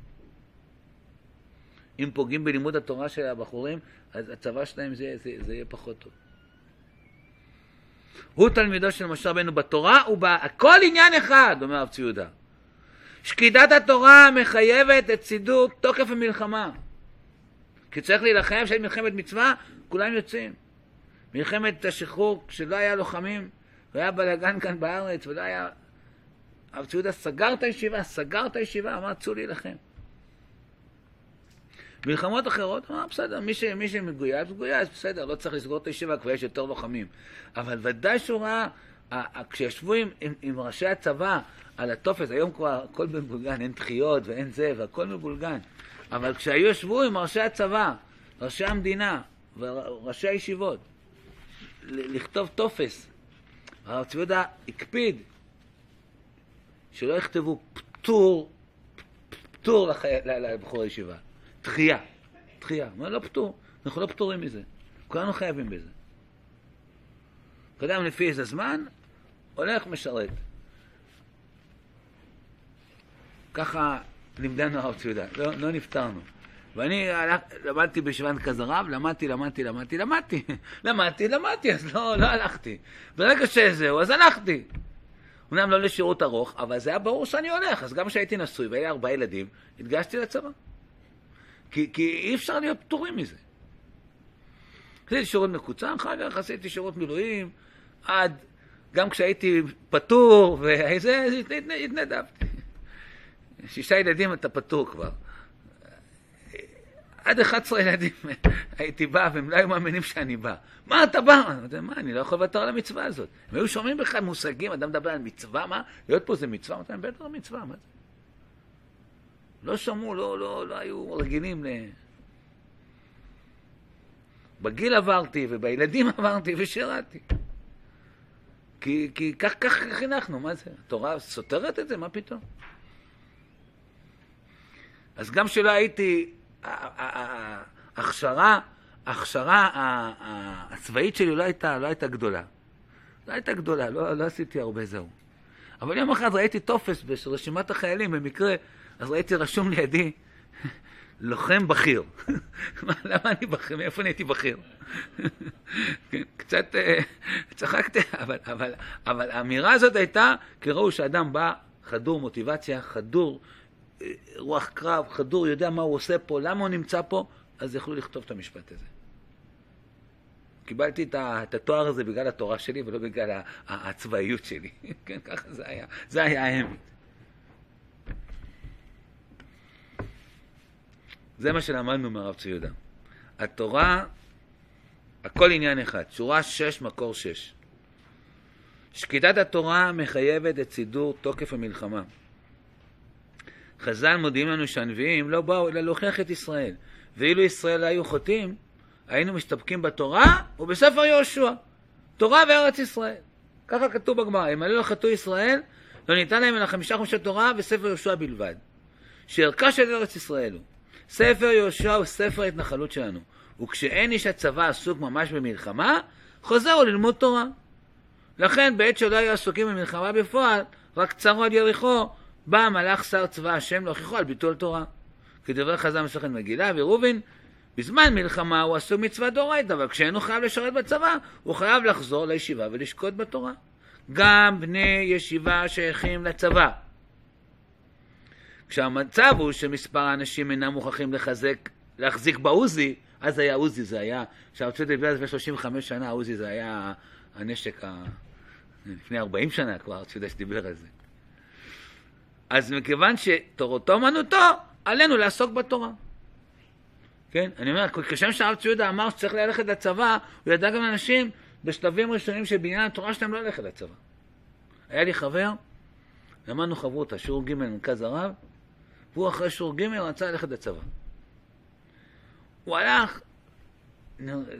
אם פוגעים בלימוד התורה של הבחורים, אז הצבא שלהם זה, זה, זה יהיה פחות טוב. הוא תלמידו של משה רבנו בתורה, הכל עניין אחד, אומר הרב ציודה. שקידת התורה מחייבת את צידוק תוקף המלחמה. כי צריך להילחם, כשהייתה מלחמת מצווה, כולם יוצאים. מלחמת השחרור, כשלא היה לוחמים, והיה בלאגן כאן בארץ, ולא היה... הרב ציודה סגר את הישיבה, סגר את הישיבה, אמר, צאו להילחם. מלחמות אחרות, אמר, בסדר, מי, ש, מי שמגויס, מגויס, בסדר, לא צריך לסגור את הישיבה, כבר יש יותר לוחמים. אבל ודאי שהוא ראה, כשישבו עם, עם, עם ראשי הצבא על הטופס, היום כבר הכל מבולגן, אין דחיות ואין זה, והכל מבולגן. אבל כשהיו ישבו עם ראשי הצבא, ראשי המדינה וראשי הישיבות, לכתוב טופס, הרב צבי יהודה הקפיד שלא יכתבו פטור, פטור לבחור הישיבה. דחייה. דחייה. מה לא פטור? אנחנו לא פטורים מזה. כולנו חייבים בזה. אדם לפי איזה זמן, הולך משרת. ככה לימדנו הרב ציודה, לא, לא נפטרנו. ואני הלך, למדתי בישיבת כזרב, למדתי, למדתי, למדתי, למדתי. למדתי, למדתי, אז לא, לא הלכתי. ברגע שזהו, אז הלכתי. אמנם לא לשירות ארוך, אבל זה היה ברור שאני הולך. אז גם כשהייתי נשוי והיה ארבעה ילדים, התגייסתי לצבא. כי, כי אי אפשר להיות פטורים מזה. עשיתי שירות מקוצר, אחר כך עשיתי שירות מילואים, עד, גם כשהייתי פטור, וזה, התנדבתי. שישה ילדים אתה פטור כבר. עד 11 ילדים הייתי בא, והם לא היו מאמינים שאני בא. מה אתה בא? אני יודע, מה, אני לא יכול לוותר על המצווה הזאת. הם היו שומעים בכלל מושגים, אדם מדבר על מצווה, מה? להיות פה זה מצווה? אמרתי להם, בטח מצווה, מה זה? לא שמעו, לא, לא, לא היו רגילים ל... בגיל עברתי, ובילדים עברתי, ושירתי. כי, כי כך, כך חינכנו, מה זה? התורה סותרת את זה? מה פתאום? אז גם שלא הייתי, ההכשרה, ההכשרה הצבאית שלי לא הייתה, לא הייתה גדולה. לא הייתה גדולה, לא, לא עשיתי הרבה זהו. אבל יום אחד ראיתי טופס ברשימת החיילים, במקרה, אז ראיתי רשום לידי, לוחם בכיר. למה אני בכיר? מאיפה אני הייתי בכיר? כן, קצת אה, צחקתי, אבל, אבל, אבל האמירה הזאת הייתה, כי ראו שאדם בא חדור מוטיבציה, חדור רוח קרב, חדור, יודע מה הוא עושה פה, למה הוא נמצא פה, אז יכלו לכתוב את המשפט הזה. קיבלתי את התואר הזה בגלל התורה שלי ולא בגלל הצבאיות שלי. כן, ככה זה היה. זה היה האמת. זה מה שלמדנו מהרב צבי יהודה. התורה, הכל עניין אחד. שורה 6, מקור 6. שקידת התורה מחייבת את סידור תוקף המלחמה. חז"ל מודיעים לנו שהנביאים לא באו אלא להוכיח את ישראל. ואילו ישראל היו חוטאים, היינו מסתפקים בתורה ובספר יהושע. תורה וארץ ישראל. ככה כתוב בגמרא. אם עלו לחטאו ישראל, לא ניתן להם אלא חמישה חומשי תורה וספר יהושע בלבד. שערכה של ארץ ישראל הוא. ספר יהושע הוא ספר ההתנחלות שלנו. וכשאין איש הצבא עסוק ממש במלחמה, חוזר הוא ללמוד תורה. לכן בעת שלא היו עסוקים במלחמה בפועל, רק צרו על יריחו, בא המלאך שר צבא השם להוכיחו על ביטול תורה. כדברי חז"ל מסכת מגילה וראובן, בזמן מלחמה הוא עשו מצווה דאורייתא, אבל כשאינו חייב לשרת בצבא, הוא חייב לחזור לישיבה ולשקוט בתורה. גם בני ישיבה שייכים לצבא. כשהמצב הוא שמספר האנשים אינם מוכרחים לחזק, להחזיק בעוזי, אז היה עוזי, זה היה, כשהרצות הביא לפני 35 שנה, עוזי זה היה הנשק ה... לפני 40 שנה כבר, אתה יודע שדיבר על זה. אז מכיוון שתורתו אומנותו, עלינו לעסוק בתורה. כן? אני אומר, כשם שהרב צבי יהודה אמר שצריך ללכת לצבא, הוא ידע גם אנשים בשלבים ראשונים של בניין התורה שלהם לא ללכת לצבא. היה לי חבר, למדנו חברותא, שיעור ג' מרכז הרב, והוא אחרי שיעור ג' רצה ללכת לצבא. הוא הלך,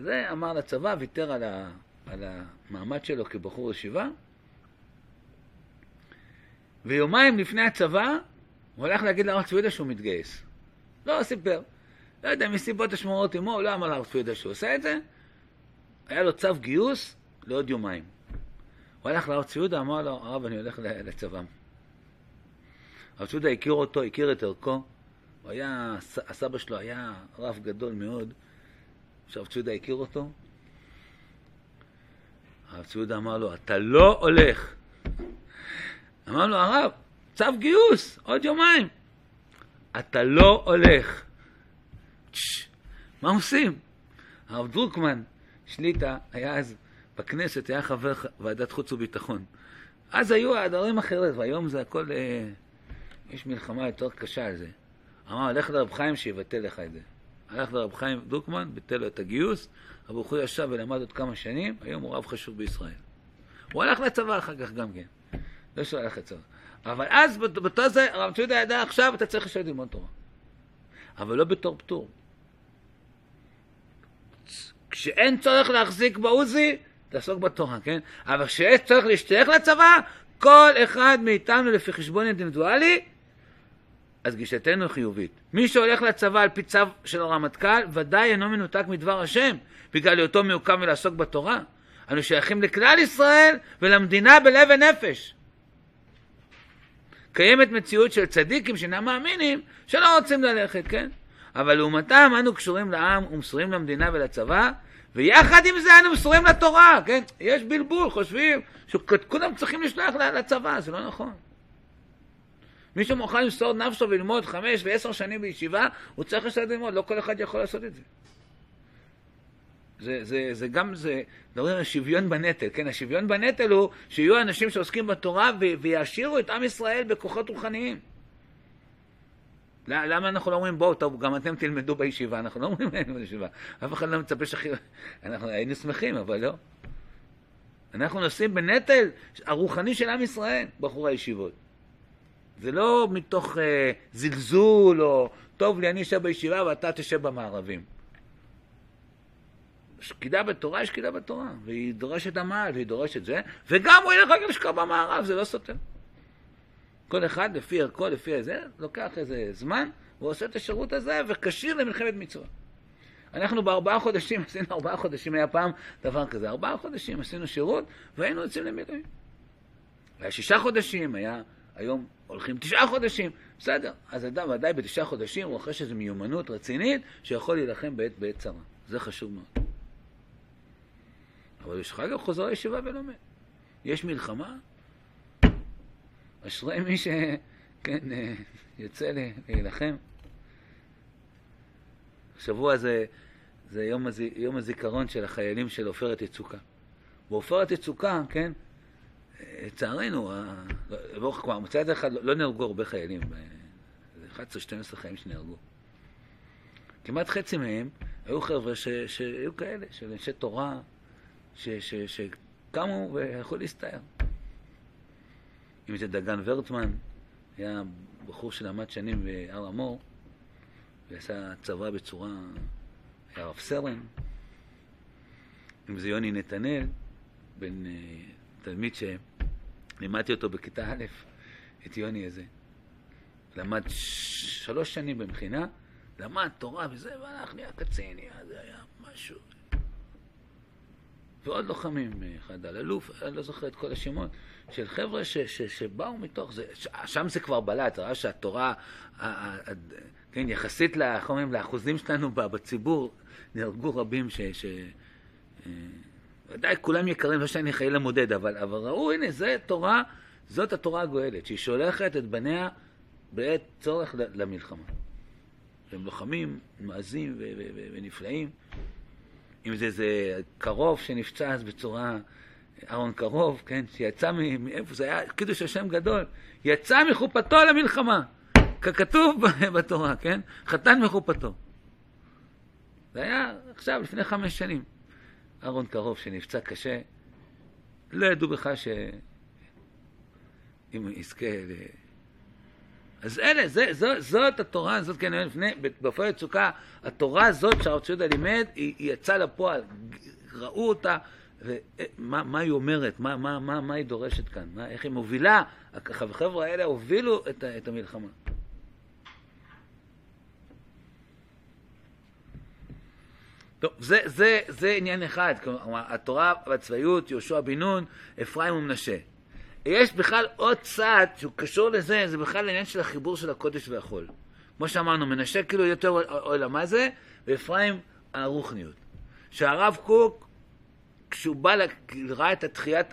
זה אמר לצבא, ויתר על, ה, על המעמד שלו כבחור ישיבה, ויומיים לפני הצבא הוא הלך להגיד לרב צבי שהוא מתגייס. לא סיפר. לא יודע, מסיבות השמורות עמו, הוא לא אמר לרב צבי שהוא עושה את זה. היה לו צו גיוס לעוד יומיים. הוא הלך לרב צבי יהודה, אמר לו, הרב, אני הולך לצבא. צבי יהודה הכיר אותו, הכיר את ערכו. הוא היה, הסבא שלו היה רב גדול מאוד. צבי יהודה הכיר אותו. הרב צבי יהודה אמר לו, אתה לא הולך. אמר לו, הרב, צו גיוס, עוד יומיים. אתה לא הולך. מה עושים? הרב דרוקמן, שליטה, היה אז בכנסת, היה חבר ועדת חוץ וביטחון. אז היו הדברים אחרת, והיום זה הכל, אה, יש מלחמה יותר קשה על זה. אמר, לך לרב חיים שיבטל לך את זה. הלך לרב חיים דרוקמן, ביטל לו את הגיוס, הבחור ישב ולמד עוד כמה שנים, היום הוא רב חשוב בישראל. הוא הלך לצבא אחר כך גם כן. לא שהוא הלך לצבא. אבל אז, באותו זה, הרב צבי ידע, עכשיו אתה צריך לשבת ללמוד תורה. אבל לא בתור פטור. כשאין צורך להחזיק בעוזי, תעסוק בתורה, כן? אבל כשיש צורך להשתייך לצבא, כל אחד מאיתנו לפי חשבון אינדיבידואלי, אז גישתנו חיובית. מי שהולך לצבא על פי צו של הרמטכ"ל, ודאי אינו מנותק מדבר השם, בגלל היותו מעוקם ולעסוק בתורה. אנו שייכים לכלל ישראל ולמדינה בלב ונפש. קיימת מציאות של צדיקים שאינם מאמינים, שלא רוצים ללכת, כן? אבל לעומתם אנו קשורים לעם ומסורים למדינה ולצבא, ויחד עם זה אנו מסורים לתורה, כן? יש בלבול, חושבים שכולם צריכים לשלוח לצבא, זה לא נכון. מי שמוכן למסור נפשו וללמוד חמש ועשר שנים בישיבה, הוא צריך לשבת ללמוד, לא כל אחד יכול לעשות את זה. זה, זה, זה גם, זה, מדברים על שוויון בנטל, כן? השוויון בנטל הוא שיהיו אנשים שעוסקים בתורה ויעשירו את עם ישראל בכוחות רוחניים. למה אנחנו לא אומרים בואו, טוב, גם אתם תלמדו בישיבה, אנחנו לא אומרים להם בישיבה. אף אחד לא מצפה שכי... אנחנו היינו שמחים, אבל לא. אנחנו נושאים בנטל הרוחני של עם ישראל, בחורי הישיבות. זה לא מתוך אה, זלזול או טוב לי, אני אשב בישיבה ואתה תשב במערבים. שקידה בתורה היא שקידה בתורה, והיא דורשת עמל, והיא דורשת זה, וגם הוא ילך רגע לשכב במערב, זה לא סותר. כל אחד לפי ערכו, לפי זה, לוקח איזה זמן, הוא עושה את השירות הזה וכשיר למלחמת מצווה. אנחנו בארבעה חודשים, עשינו ארבעה חודשים, היה פעם דבר כזה, ארבעה חודשים עשינו שירות והיינו יוצאים למילואים. היה שישה חודשים, היה, היום הולכים תשעה חודשים, בסדר, אז אדם ודאי בתשעה חודשים הוא אחרי שזו מיומנות רצינית שיכול להילחם בעת בעת צרה, זה חשוב מאוד. אבל יש גם חוזר לישיבה ולומד. יש מלחמה, אשרי מי ש... כן, אה, יוצא להילחם. השבוע זה, זה יום, הז... יום הזיכרון של החיילים של עופרת יצוקה. בעופרת יצוקה, כן, לצערנו, ברוך כבר, מצד אחד לא נהרגו הרבה חיילים, 11-12 חיילים שנהרגו. כמעט חצי מהם היו חבר'ה שהיו כאלה, של אנשי תורה, שקמו והלכו להסתער. אם זה דגן ורטמן, היה בחור שלמד שנים בהר המור, ועשה צבא בצורה, היה רב סרן. אם זה יוני נתנאל, בן uh, תלמיד שלימדתי אותו בכיתה א', את יוני הזה. למד שלוש שנים במכינה, למד תורה וזה, והלך, נהיה קצין, נהיה, זה היה משהו. ועוד לוחמים, אחד על אלוף, אני לא זוכר את כל השמות, של חבר'ה ש, ש, שבאו מתוך זה, שם זה כבר בלט, ראה שהתורה, ה, ה, ה, כן, יחסית לאחוזים שלנו בציבור, נהרגו רבים ש... ש אה, ודאי כולם יקרים, לא שאני חייל המודד, אבל, אבל ראו, הנה, זה תורה, זאת התורה הגואלת, שהיא שולחת את בניה בעת צורך למלחמה. והם לוחמים מעזים ונפלאים. אם זה איזה קרוב שנפצע אז בצורה, אהרון קרוב, כן, שיצא מאיפה, זה היה קידוש השם גדול, יצא מחופתו למלחמה, ככתוב בתורה, כן? חתן מחופתו. זה היה עכשיו, לפני חמש שנים. אהרון קרוב שנפצע קשה, לא ידעו בכלל ש... אם יזכה ל... אז אלה, זה, זו, זאת התורה, זאת כן, לפני, בפועל יצוקה, התורה הזאת שהרב ציודה לימד, היא, היא יצאה לפועל, ראו אותה, ומה מה היא אומרת, מה, מה, מה, מה היא דורשת כאן, מה, איך היא מובילה, החבר'ה האלה הובילו את, את המלחמה. טוב, זה, זה, זה עניין אחד, כלומר, התורה והצבאיות, יהושע בן נון, אפרים ומנשה. יש בכלל עוד צעד שהוא קשור לזה, זה בכלל העניין של החיבור של הקודש והחול. כמו שאמרנו, מנשה כאילו יותר עולמה זה, ואפרים הרוחניות. שהרב קוק, כשהוא בא, ראה את התחיית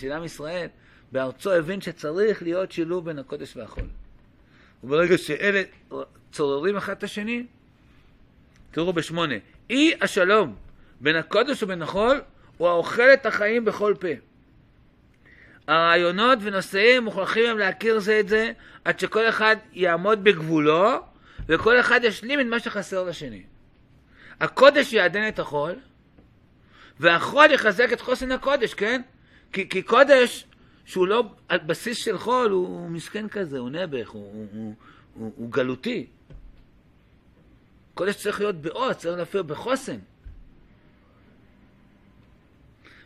של עם ישראל, בארצו הבין שצריך להיות שילוב בין הקודש והחול. וברגע שאלה צוררים אחד את השני, תראו בשמונה, אי השלום בין הקודש ובין החול הוא האוכל את החיים בכל פה. הרעיונות ונושאים מוכרחים הם להכיר זה את זה עד שכל אחד יעמוד בגבולו וכל אחד ישלים את מה שחסר לשני. הקודש יעדן את החול והחול יחזק את חוסן הקודש, כן? כי, כי קודש שהוא לא על בסיס של חול הוא, הוא מסכן כזה, הוא נעבך, הוא, הוא, הוא, הוא, הוא גלותי. קודש צריך להיות בעוז, צריך להפיר בחוסן.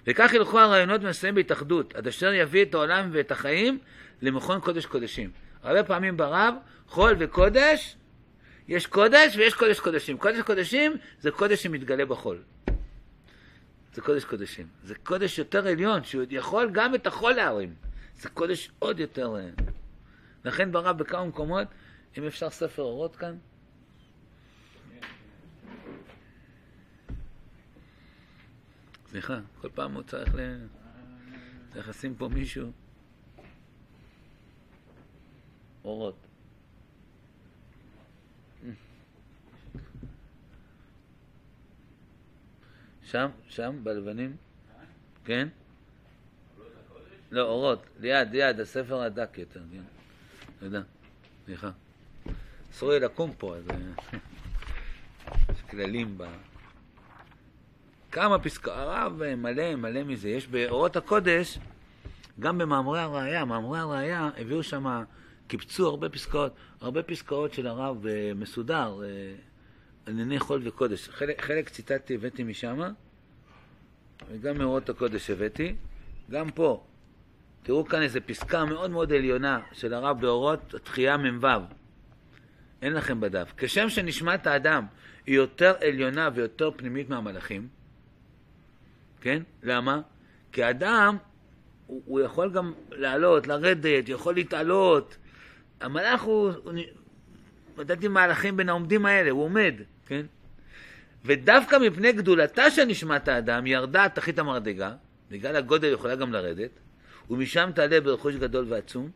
וכך ילכו הרעיונות ומסיימים בהתאחדות, עד אשר יביא את העולם ואת החיים למכון קודש קודשים. הרבה פעמים ברב, חול וקודש, יש קודש ויש קודש קודשים. קודש קודשים זה קודש שמתגלה בחול. זה קודש קודשים. זה קודש יותר עליון, שהוא יכול גם את החול להרים. זה קודש עוד יותר... לכן ברב בכמה מקומות, אם אפשר ספר אורות כאן, סליחה, כל פעם הוא צריך ל... צריך לשים פה מישהו. אורות. שם, שם, בלבנים? כן? לא, אורות, ליד, ליד, הספר הדק יותר, כן. תודה, סליחה. אסור לי לקום פה, אז יש כללים ב... כמה פסקאות, הרב מלא, מלא מזה. יש באורות הקודש, גם במאמרי הראייה, מאמרי הראייה הביאו שם, קיבצו הרבה פסקאות, הרבה פסקאות של הרב אה, מסודר, אה, ענייני חול וקודש. חלק, חלק ציטטתי, הבאתי משם, וגם מאורות הקודש הבאתי. גם פה, תראו כאן איזו פסקה מאוד מאוד עליונה של הרב באורות התחייה מ"ו. אין לכם בדף. כשם שנשמת האדם היא יותר עליונה ויותר פנימית מהמלאכים, כן? למה? כי אדם, הוא, הוא יכול גם לעלות, לרדת, יכול להתעלות. המלאך הוא, לדעתי מהלכים בין העומדים האלה, הוא עומד, כן? ודווקא מפני גדולתה של נשמת האדם ירדה תחית המרדגה, בגלל הגודל יכולה גם לרדת, ומשם תעלה ברכוש גדול ועצום,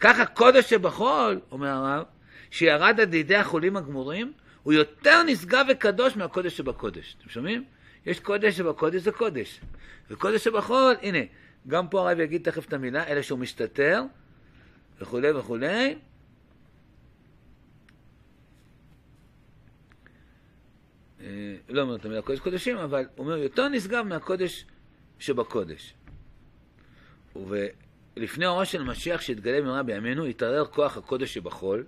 ככה קודש שבחול, אומר הרב, שירד עד לידי החולים הגמורים, הוא יותר נשגב וקדוש מהקודש שבקודש. אתם שומעים? יש קודש שבקודש זה קודש. וקודש שבחול, הנה, גם פה הרב יגיד תכף את המילה, אלא שהוא מסתתר, וכולי וכולי. אה, לא אומר את המילה קודש קודשים, אבל הוא אומר יותר נשגב מהקודש שבקודש. ולפני אורו של משיח שהתגלה במהרה בימינו, יתערער כוח הקודש שבחול,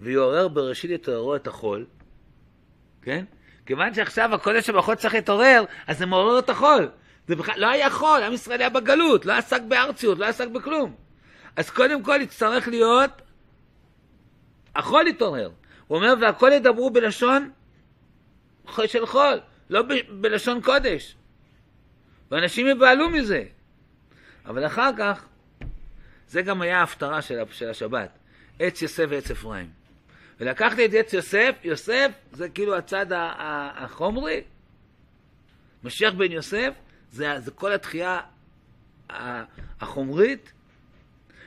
ויעורר בראשית יתערערו את החול, כן? כיוון שעכשיו הקודש שבחול צריך להתעורר, אז זה מעורר את החול. זה בכלל, לא היה חול, עם ישראל היה בגלות, לא עסק בארציות, לא עסק בכלום. אז קודם כל יצטרך להיות, החול יתעורר. הוא אומר, והכל ידברו בלשון של חול, לא ב, בלשון קודש. ואנשים יבהלו מזה. אבל אחר כך, זה גם היה ההפטרה של, של השבת, עץ יוסף ועץ אפרים. ולקחתי את עץ יוסף, יוסף זה כאילו הצד החומרי, משיח בן יוסף זה, זה כל התחייה החומרית,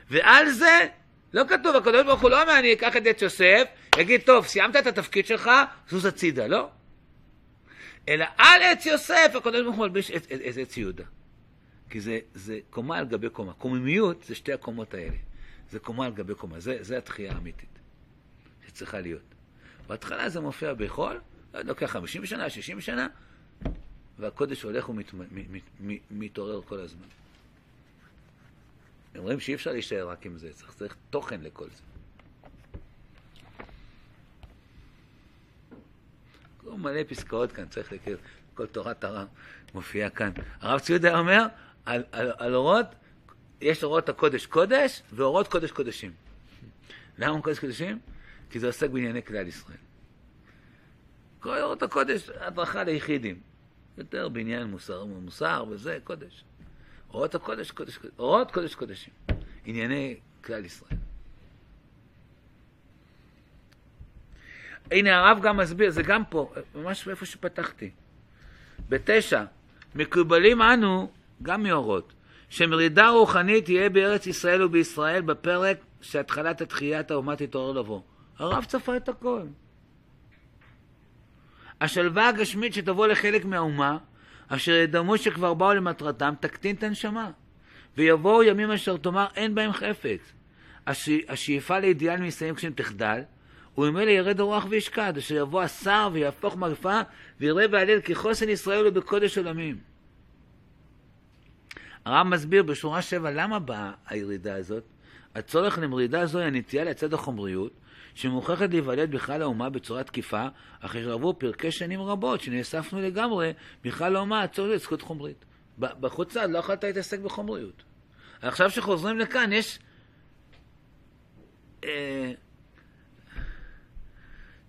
ועל זה לא כתוב, הקדוש ברוך הוא לא אומר, אני אקח את עץ יוסף, יגיד, טוב, סיימת את התפקיד שלך, זוז הצידה, לא. אלא על עץ יוסף, הקדוש ברוך הוא מלביש את, את, את עץ יהודה. כי זה, זה קומה על גבי קומה. קוממיות זה שתי הקומות האלה. זה קומה על גבי קומה. זה, זה התחייה האמיתית שצריכה להיות. בהתחלה זה מופיע בחול, לא לוקח 50 שנה, 60 שנה, והקודש הולך ומתעורר כל הזמן. רואים שאי אפשר להישאר רק עם זה, צריך, צריך תוכן לכל זה. הוא מלא פסקאות כאן, צריך להכיר, כל תורת הרב מופיעה כאן. הרב ציודה אומר, על, על, על אורות, יש אורות הקודש קודש ואורות קודש קודשים. למה קודש קודשים? כי זה עוסק בענייני כלל ישראל. כל אורות הקודש, הדרכה ליחידים. יותר בעניין מוסר, מוסר וזה, קודש. אורות הקודש, קודש, אורות קודש קודשים. ענייני כלל ישראל. הנה הרב גם מסביר, זה גם פה, ממש איפה שפתחתי. בתשע, מקובלים אנו, גם מאורות, שמרידה רוחנית תהיה בארץ ישראל ובישראל בפרק שהתחלת התחיית האומה תתעורר לבוא. הרב צפה את הכל. השלווה הגשמית שתבוא לחלק מהאומה, אשר ידמו שכבר באו למטרתם, תקטין את הנשמה. ויבואו ימים אשר תאמר אין בהם חפץ. השאיפה לאידיאל מסיים כשהם תחדל, וממילא ירד הרוח וישקד, אשר יבוא השר ויהפוך מגפה, ויראה והלל כי חוסן ישראל הוא בקודש עולמים. הרב מסביר בשורה שבע למה באה הירידה הזאת. הצורך למרידה זו היא הנטייה לצד החומריות, שמוכרחת להיוולד בכלל האומה בצורה תקיפה, אחרי שעברו פרקי שנים רבות שנאספנו לגמרי בכלל האומה הצורך לזכות חומרית. בחוץ לא יכולת להתעסק בחומריות. עכשיו שחוזרים לכאן יש אה,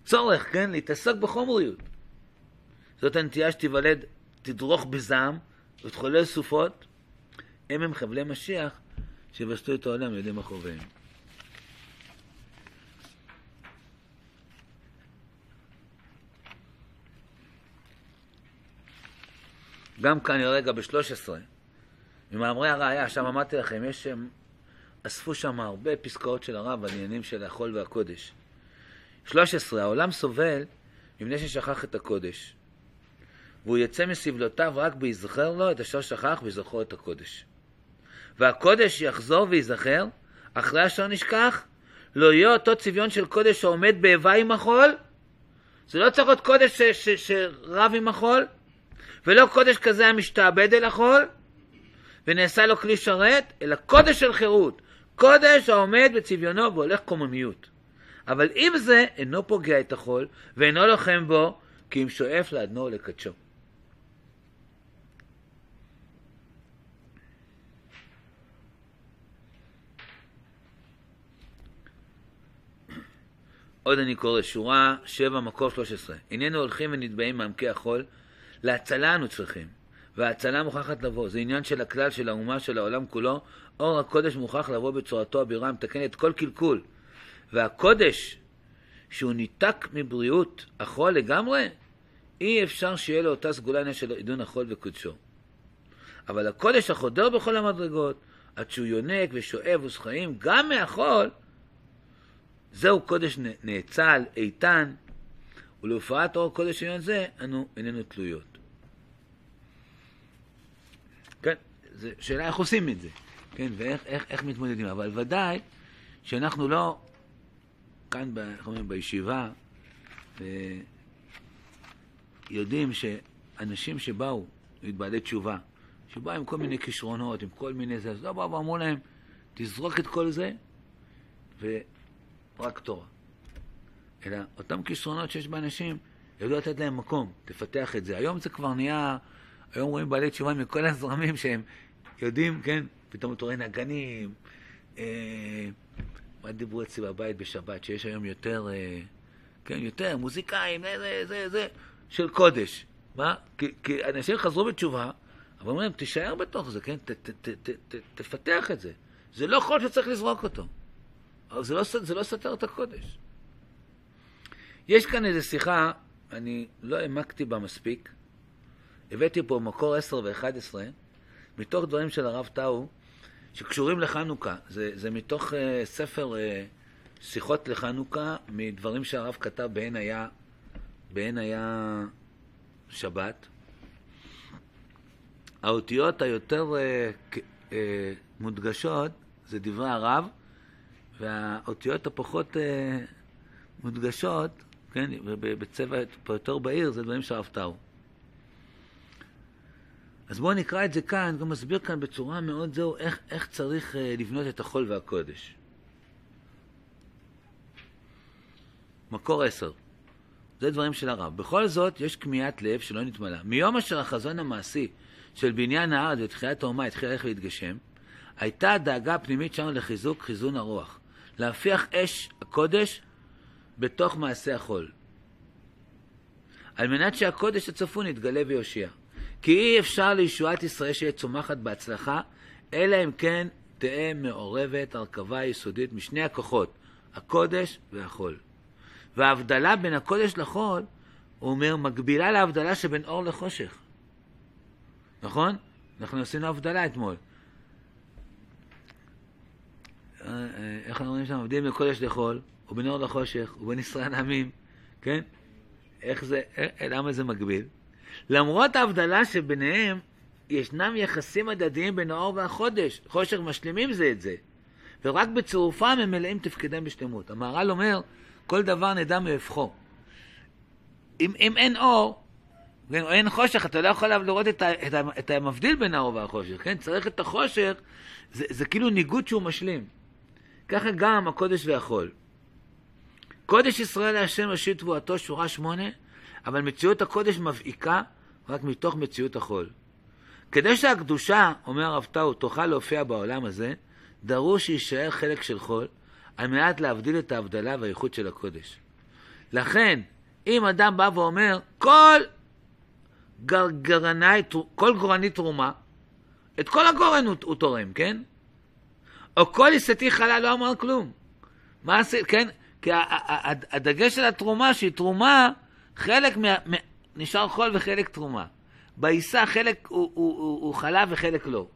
צורך, כן, להתעסק בחומריות. זאת הנטייה שתיוולד, תדרוך בזעם ותחולל סופות. הם הם חבלי משיח שבסטו את העולם יודעים אחוריהם. גם כאן רגע ב-13, ממאמרי הראייה, שם אמרתי לכם, יש שם, אספו שם הרבה פסקאות של הרב על עניינים של החול והקודש. 13. העולם סובל מפני ששכח את הקודש, והוא יצא מסבלותיו רק ביזכר לו את אשר שכח ויזכור את הקודש. והקודש יחזור ויזכר, אחרי אשר נשכח, לא יהיה אותו צביון של קודש שעומד באיבה עם החול, זה לא צריך להיות קודש שרב עם החול, ולא קודש כזה המשתעבד אל החול, ונעשה לו כלי שרת, אלא קודש של חירות, קודש העומד בצביונו והולך קוממיות. אבל עם זה אינו פוגע את החול, ואינו לוחם בו, כי אם שואף לאדנו לקדשו. עוד אני קורא, שורה 7, מקור 13. הננו הולכים ונתבעים מעמקי החול, להצלה אנו צריכים, וההצלה מוכרחת לבוא. זה עניין של הכלל, של האומה, של העולם כולו. אור הקודש מוכרח לבוא בצורתו הבירה, המתקנת כל קלקול. והקודש, שהוא ניתק מבריאות החול לגמרי, אי אפשר שיהיה לו אותה סגולה עניין של עידון החול וקודשו. אבל הקודש החודר בכל המדרגות, עד שהוא יונק ושואב וסחיים גם מהחול, זהו קודש נאצל, איתן, ולהופעת אור קודש עליון זה, אנו איננו תלויות. כן, זו שאלה איך עושים את זה, כן, ואיך איך, איך מתמודדים, אבל ודאי שאנחנו לא, כאן, איך אומרים, בישיבה, ו- יודעים שאנשים שבאו, בעלי תשובה, שבאו עם כל מיני כישרונות, עם כל מיני זה, אז לא באו ואמרו להם, תזרוק את כל זה, ורק תורה. אלא אותם כישרונות שיש באנשים, ידעו לתת להם מקום, תפתח את זה. היום זה כבר נהיה, היום רואים בעלי תשובה מכל הזרמים שהם יודעים, כן, פתאום אתה רואה נגנים, אה, מה דיברו אצלי בבית בשבת, שיש היום יותר, אה, כן, יותר, מוזיקאים, זה, זה, זה, של קודש. מה? כי, כי אנשים חזרו בתשובה, אבל אומרים להם, תישאר בתוך זה, כן? ת, ת, ת, ת, ת, תפתח את זה. זה לא חול שצריך לזרוק אותו. אבל זה לא, זה לא סותר את הקודש. יש כאן איזו שיחה, אני לא העמקתי בה מספיק. הבאתי פה מקור 10 ו-11, מתוך דברים של הרב טאו, שקשורים לחנוכה. זה, זה מתוך uh, ספר uh, שיחות לחנוכה, מדברים שהרב כתב בעין היה, בעין היה שבת. האותיות היותר uh, uh, מודגשות זה דברי הרב, והאותיות הפחות uh, מודגשות, כן, בצבע יותר בהיר, זה דברים של הרב טאו. אז בואו נקרא את זה כאן, גם מסביר כאן בצורה מאוד זהו איך, איך צריך uh, לבנות את החול והקודש. מקור עשר. זה דברים של הרב. בכל זאת, יש כמיהת לב שלא נתמלא. מיום אשר החזון המעשי של בניין הארץ ותחיית האומה התחיל ללכת להתגשם, הייתה הדאגה הפנימית שלנו לחיזוק חיזון הרוח. להפיח אש הקודש בתוך מעשה החול. על מנת שהקודש הצפון יתגלה ויושיע. כי אי אפשר לישועת ישראל שיהיה צומחת בהצלחה, אלא אם כן תהא מעורבת הרכבה יסודית משני הכוחות, הקודש והחול. וההבדלה בין הקודש לחול, הוא אומר, מקבילה להבדלה שבין אור לחושך. נכון? אנחנו עשינו הבדלה אתמול. איך אנחנו רואים שם? מבדילים בין קודש לחול, ובין אור לחושך, ובין ישראל לעמים, כן? איך זה, למה זה מקביל? למרות ההבדלה שביניהם, ישנם יחסים הדדיים בין האור והחודש. חושך משלימים זה את זה. ורק בצירופם הם מלאים תפקידם בשלמות. המהר"ל אומר, כל דבר נדע מהפכו. אם, אם אין אור, או אין חושך, אתה לא יכול לראות את, ה, את, ה, את המבדיל בין האור והחושך, כן? צריך את החושך, זה, זה כאילו ניגוד שהוא משלים. ככה גם הקודש והחול. קודש ישראל להשם ראשית תבואתו, שורה שמונה, אבל מציאות הקודש מבעיקה רק מתוך מציאות החול. כדי שהקדושה, אומר הרב טאו, תוכל להופיע בעולם הזה, דרוש שיישאר חלק של חול, על מנת להבדיל את ההבדלה והאיכות של הקודש. לכן, אם אדם בא ואומר, כל גרגרני, כל גורני תרומה, את כל הגורן הוא, הוא תורם, כן? או כל עיסתי חלה לא אמר כלום. מה עשית, כן? כי הדגש של התרומה, שהיא תרומה, חלק מה, נשאר חול וחלק תרומה. בעיסה חלק הוא, הוא, הוא, הוא חלה וחלק לא.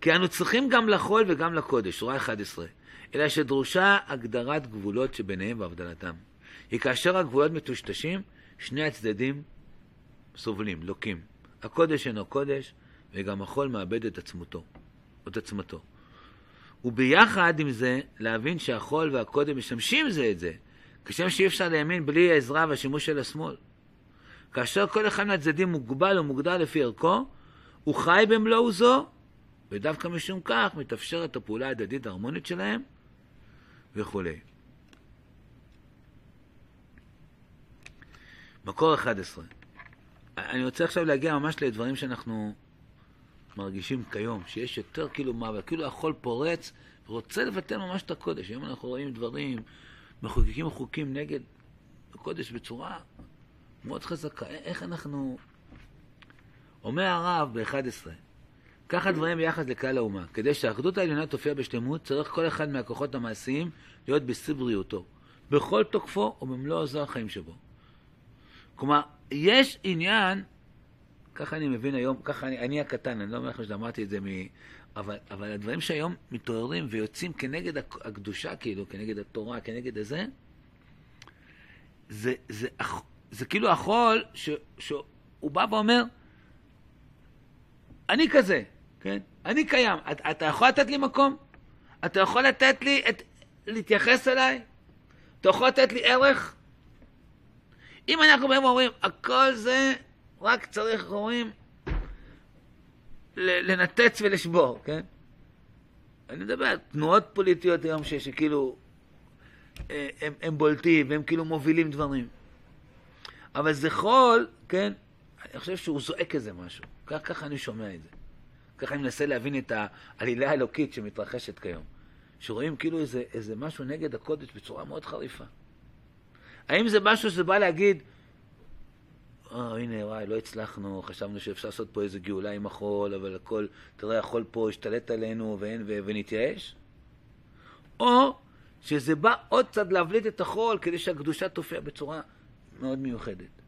כי אנו צריכים גם לחול וגם לקודש, שורה 11, אלא שדרושה הגדרת גבולות שביניהם והבדלתם. כי כאשר הגבולות מטושטשים, שני הצדדים סובלים, לוקים. הקודש אינו קודש, וגם החול מאבד את עצמותו, את עצמתו. וביחד עם זה, להבין שהחול והקודם משמשים זה את זה, כשם שאי אפשר לימין בלי העזרה והשימוש של השמאל. כאשר כל אחד מהצדדים מוגבל ומוגדר לפי ערכו, הוא חי במלואו זו, ודווקא משום כך מתאפשרת הפעולה ההדדית ההרמונית שלהם, וכולי. מקור 11. אני רוצה עכשיו להגיע ממש לדברים שאנחנו מרגישים כיום, שיש יותר כאילו מוות, כאילו החול פורץ ורוצה לבטל ממש את הקודש. היום אנחנו רואים דברים, מחוקקים חוקים נגד הקודש בצורה מאוד חזקה. איך אנחנו... אומר הרב ב-11, כך הדברים ביחס לכלל האומה. כדי שהאחדות העליונה תופיע בשלמות, צריך כל אחד מהכוחות המעשיים להיות בשיא בריאותו, בכל תוקפו ובמלוא עוזר החיים שבו. כלומר, יש עניין ככה אני מבין היום, ככה אני, אני הקטן, אני לא אומר לכם שאמרתי את זה מ... אבל, אבל הדברים שהיום מתעוררים ויוצאים כנגד הקדושה, כאילו, כנגד התורה, כנגד הזה, זה, זה, זה, זה כאילו החול ש, שהוא בא ואומר, אני כזה, כן? אני קיים. אתה, אתה יכול לתת לי מקום? אתה יכול לתת לי, את, להתייחס אליי? אתה יכול לתת לי ערך? אם אנחנו באים ואומרים, הכל זה, רק צריך, אומרים, לנתץ ולשבור, כן? אני מדבר על תנועות פוליטיות היום ש, שכאילו אה, הם, הם בולטים והם כאילו מובילים דברים. אבל זה חול, כן? אני חושב שהוא זועק איזה משהו. ככה אני שומע את זה. ככה אני מנסה להבין את העלילה האלוקית שמתרחשת כיום. שרואים כאילו איזה, איזה משהו נגד הקודש בצורה מאוד חריפה. האם זה משהו שזה בא להגיד, אה, הנה, וואי, לא הצלחנו, חשבנו שאפשר לעשות פה איזה גאולה עם החול, אבל הכל, תראה, החול פה השתלט עלינו ואין, ו- ונתייאש? או שזה בא עוד קצת להבליט את החול כדי שהקדושה תופיע בצורה מאוד מיוחדת.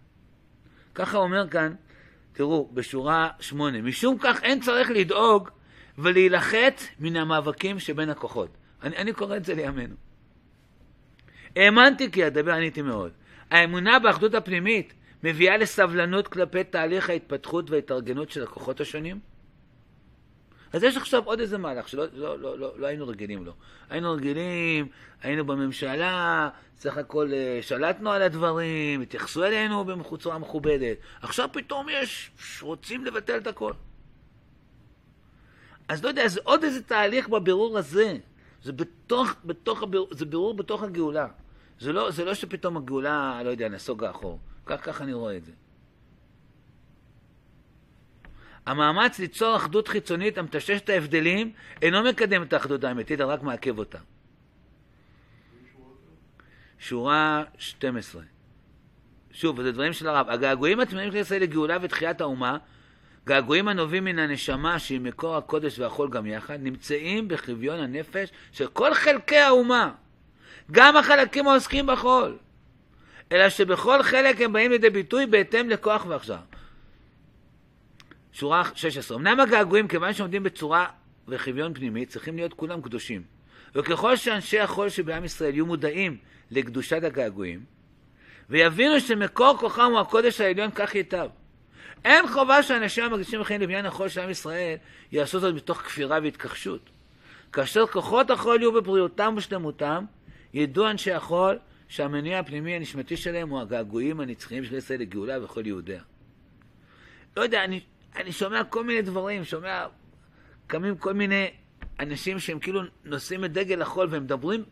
ככה אומר כאן, תראו, בשורה שמונה, משום כך אין צריך לדאוג ולהילחץ מן המאבקים שבין הכוחות. אני, אני קורא את זה לימינו. האמנתי כי אדבר עניתי מאוד. האמונה באחדות הפנימית מביאה לסבלנות כלפי תהליך ההתפתחות וההתארגנות של הכוחות השונים? אז יש עכשיו עוד איזה מהלך שלא לא, לא, לא, לא היינו רגילים לו. היינו רגילים, היינו בממשלה, סך הכל אה, שלטנו על הדברים, התייחסו אלינו בצורה מכובדת. עכשיו פתאום יש, רוצים לבטל את הכל. אז לא יודע, זה עוד איזה תהליך בבירור הזה. זה בתוך, בתוך הבירור, זה בירור בתוך הגאולה. זה לא, זה לא שפתאום הגאולה, לא יודע, נסוגה אחור. כך, אני רואה את זה. המאמץ ליצור אחדות חיצונית המטשש את ההבדלים אינו מקדם את האחדות האמיתית, אלא רק מעכב אותה. שורה 12. שוב, זה דברים של הרב. הגעגועים התמימים של ישראל לגאולה ותחיית האומה, געגועים הנובעים מן הנשמה שהיא מקור הקודש והחול גם יחד, נמצאים בחביון הנפש של כל חלקי האומה, גם החלקים העוסקים בחול. אלא שבכל חלק הם באים לידי ביטוי בהתאם לכוח והכשרה. שורה 16. אמנם הגעגועים, כיוון שעומדים בצורה וחביון פנימי, צריכים להיות כולם קדושים. וככל שאנשי החול שבעם ישראל יהיו מודעים לקדושת הגעגועים, ויבינו שמקור כוחם הוא הקודש העליון, כך ייטב. אין חובה שאנשים המקדישים לחיים לבניין החול של עם ישראל יעשו זאת מתוך כפירה והתכחשות. כאשר כוחות החול יהיו בבריאותם ושלמותם, ידעו אנשי החול שהמניע הפנימי הנשמתי שלהם הוא הגעגועים הנצחיים של ישראל לגאולה וכל יהודיה. לא יודע, אני, אני שומע כל מיני דברים, שומע, קמים כל מיני אנשים שהם כאילו נושאים את דגל החול והם מדברים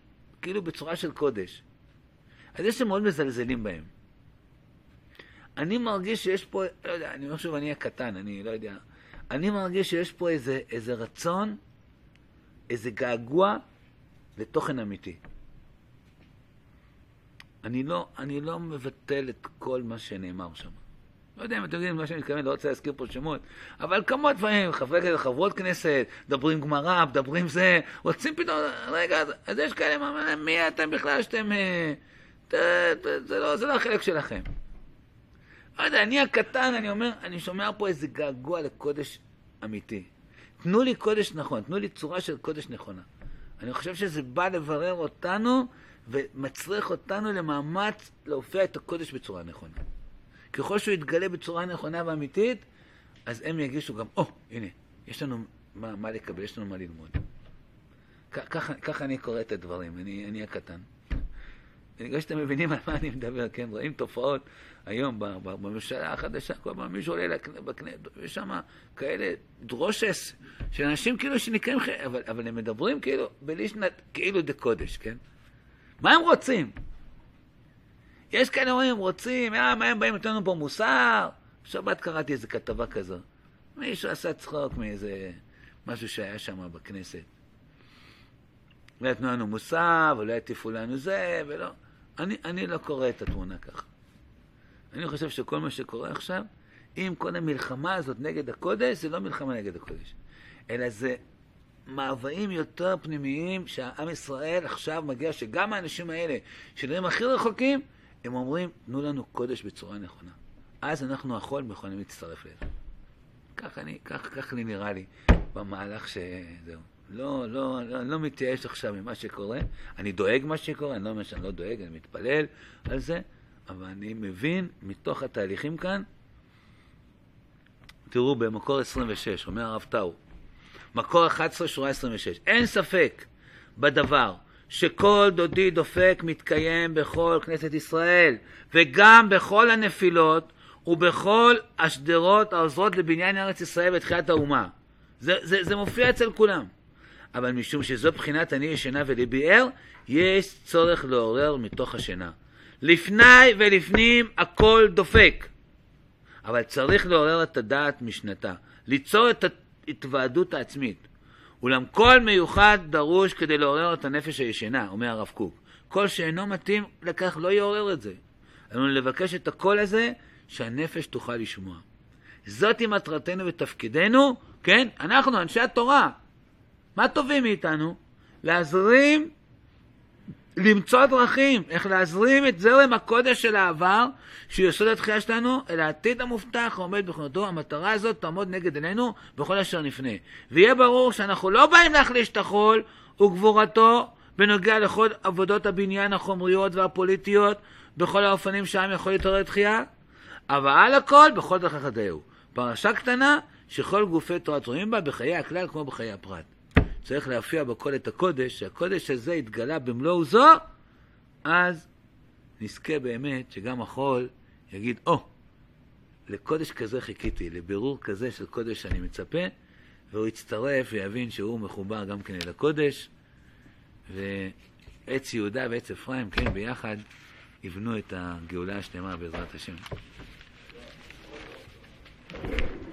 כאילו בצורה של קודש. אז יש שמאוד מזלזלים בהם. אני מרגיש שיש פה, לא יודע, אני אומר שוב, אני הקטן, אני לא יודע. אני מרגיש שיש פה איזה, איזה רצון, איזה געגוע לתוכן אמיתי. אני לא, אני לא מבטל את כל מה שנאמר שם. לא יודע אם אתם יודעים מה שאני מתכוון, לא רוצה להזכיר פה שמות, אבל כמה דברים, חברי כנסת, חברות כנסת, מדברים גמרא, מדברים זה, רוצים פתאום, רגע, אז יש כאלה, מי אתם בכלל שאתם, אה, זה לא, זה לא החלק שלכם. לא יודע, אני הקטן, אני אומר, אני שומע פה איזה געגוע לקודש אמיתי. תנו לי קודש נכון, תנו לי צורה של קודש נכונה. אני חושב שזה בא לברר אותנו ומצריך אותנו למאמץ להופיע את הקודש בצורה נכונה. ככל שהוא יתגלה בצורה נכונה ואמיתית, אז הם יגישו גם, או, oh, הנה, יש לנו מה, מה לקבל, יש לנו מה ללמוד. ככה אני קורא את הדברים, אני, אני הקטן. אני רואה שאתם מבינים על מה אני מדבר, כן? רואים תופעות היום בממשלה החדשה, כל פעם מישהו עולה בכנסת, יש שם כאלה דרושס, של אנשים כאילו שנקראים, אבל, אבל הם מדברים כאילו בלי שנת, כאילו דה קודש, כן? מה הם רוצים? יש כאלה אומרים, רוצים, אה, מה הם באים לתת לנו פה מוסר? בשבת קראתי איזה כתבה כזו. מישהו עשה צחוק מאיזה משהו שהיה שם בכנסת. לא יתנו לנו מוסר, ולא יטיפו לנו זה, ולא... אני, אני לא קורא את התמונה ככה. אני חושב שכל מה שקורה עכשיו, אם כל המלחמה הזאת נגד הקודש, זה לא מלחמה נגד הקודש, אלא זה מאוויים יותר פנימיים שהעם ישראל עכשיו מגיע, שגם האנשים האלה, שנראים הכי רחוקים, הם אומרים, תנו לנו קודש בצורה נכונה. אז אנחנו החול יכולים להצטרף לזה. כך אני, כך, כך לי נראה לי במהלך שזהו. לא, לא, לא, לא מתייאש עכשיו ממה שקורה, אני דואג מה שקורה, אני לא אומר שאני לא דואג, אני מתפלל על זה, אבל אני מבין מתוך התהליכים כאן, תראו במקור 26, אומר הרב טאו, מקור 11, שורה 26, אין ספק בדבר שכל דודי דופק מתקיים בכל כנסת ישראל, וגם בכל הנפילות ובכל השדרות העוזרות לבניין ארץ ישראל ותחיית האומה. זה, זה, זה מופיע אצל כולם. אבל משום שזו בחינת אני ישנה וליבי ער, יש צורך לעורר מתוך השינה. לפני ולפנים הכל דופק. אבל צריך לעורר את הדעת משנתה, ליצור את ההתוועדות העצמית. אולם כל מיוחד דרוש כדי לעורר את הנפש הישנה, אומר הרב קוק. כל שאינו מתאים לכך לא יעורר את זה. עלינו לבקש את הקול הזה, שהנפש תוכל לשמוע. זאתי מטרתנו ותפקידנו, כן? אנחנו, אנשי התורה. מה טובים מאיתנו? להזרים, למצוא דרכים, איך להזרים את זרם הקודש של העבר, שהוא יסוד התחייה שלנו, אל העתיד המובטח העומד בכנותו. המטרה הזאת תעמוד נגד עינינו בכל אשר נפנה. ויהיה ברור שאנחנו לא באים להחליש את החול וגבורתו בנוגע לכל עבודות הבניין החומריות והפוליטיות, בכל האופנים שהעם יכול להתעורר תחייה, אבל על הכל, בכל דרך החטאהו. פרשה קטנה שכל גופי תורה תרומים בה בחיי הכלל כמו בחיי הפרט. צריך להופיע בכל את הקודש, שהקודש הזה יתגלה במלוא עוזו, אז נזכה באמת שגם החול יגיד, או, oh, לקודש כזה חיכיתי, לבירור כזה של קודש שאני מצפה, והוא יצטרף ויבין שהוא מחובר גם כן אל הקודש, ועץ יהודה ועץ אפרים, כן, ביחד יבנו את הגאולה השלמה בעזרת השם.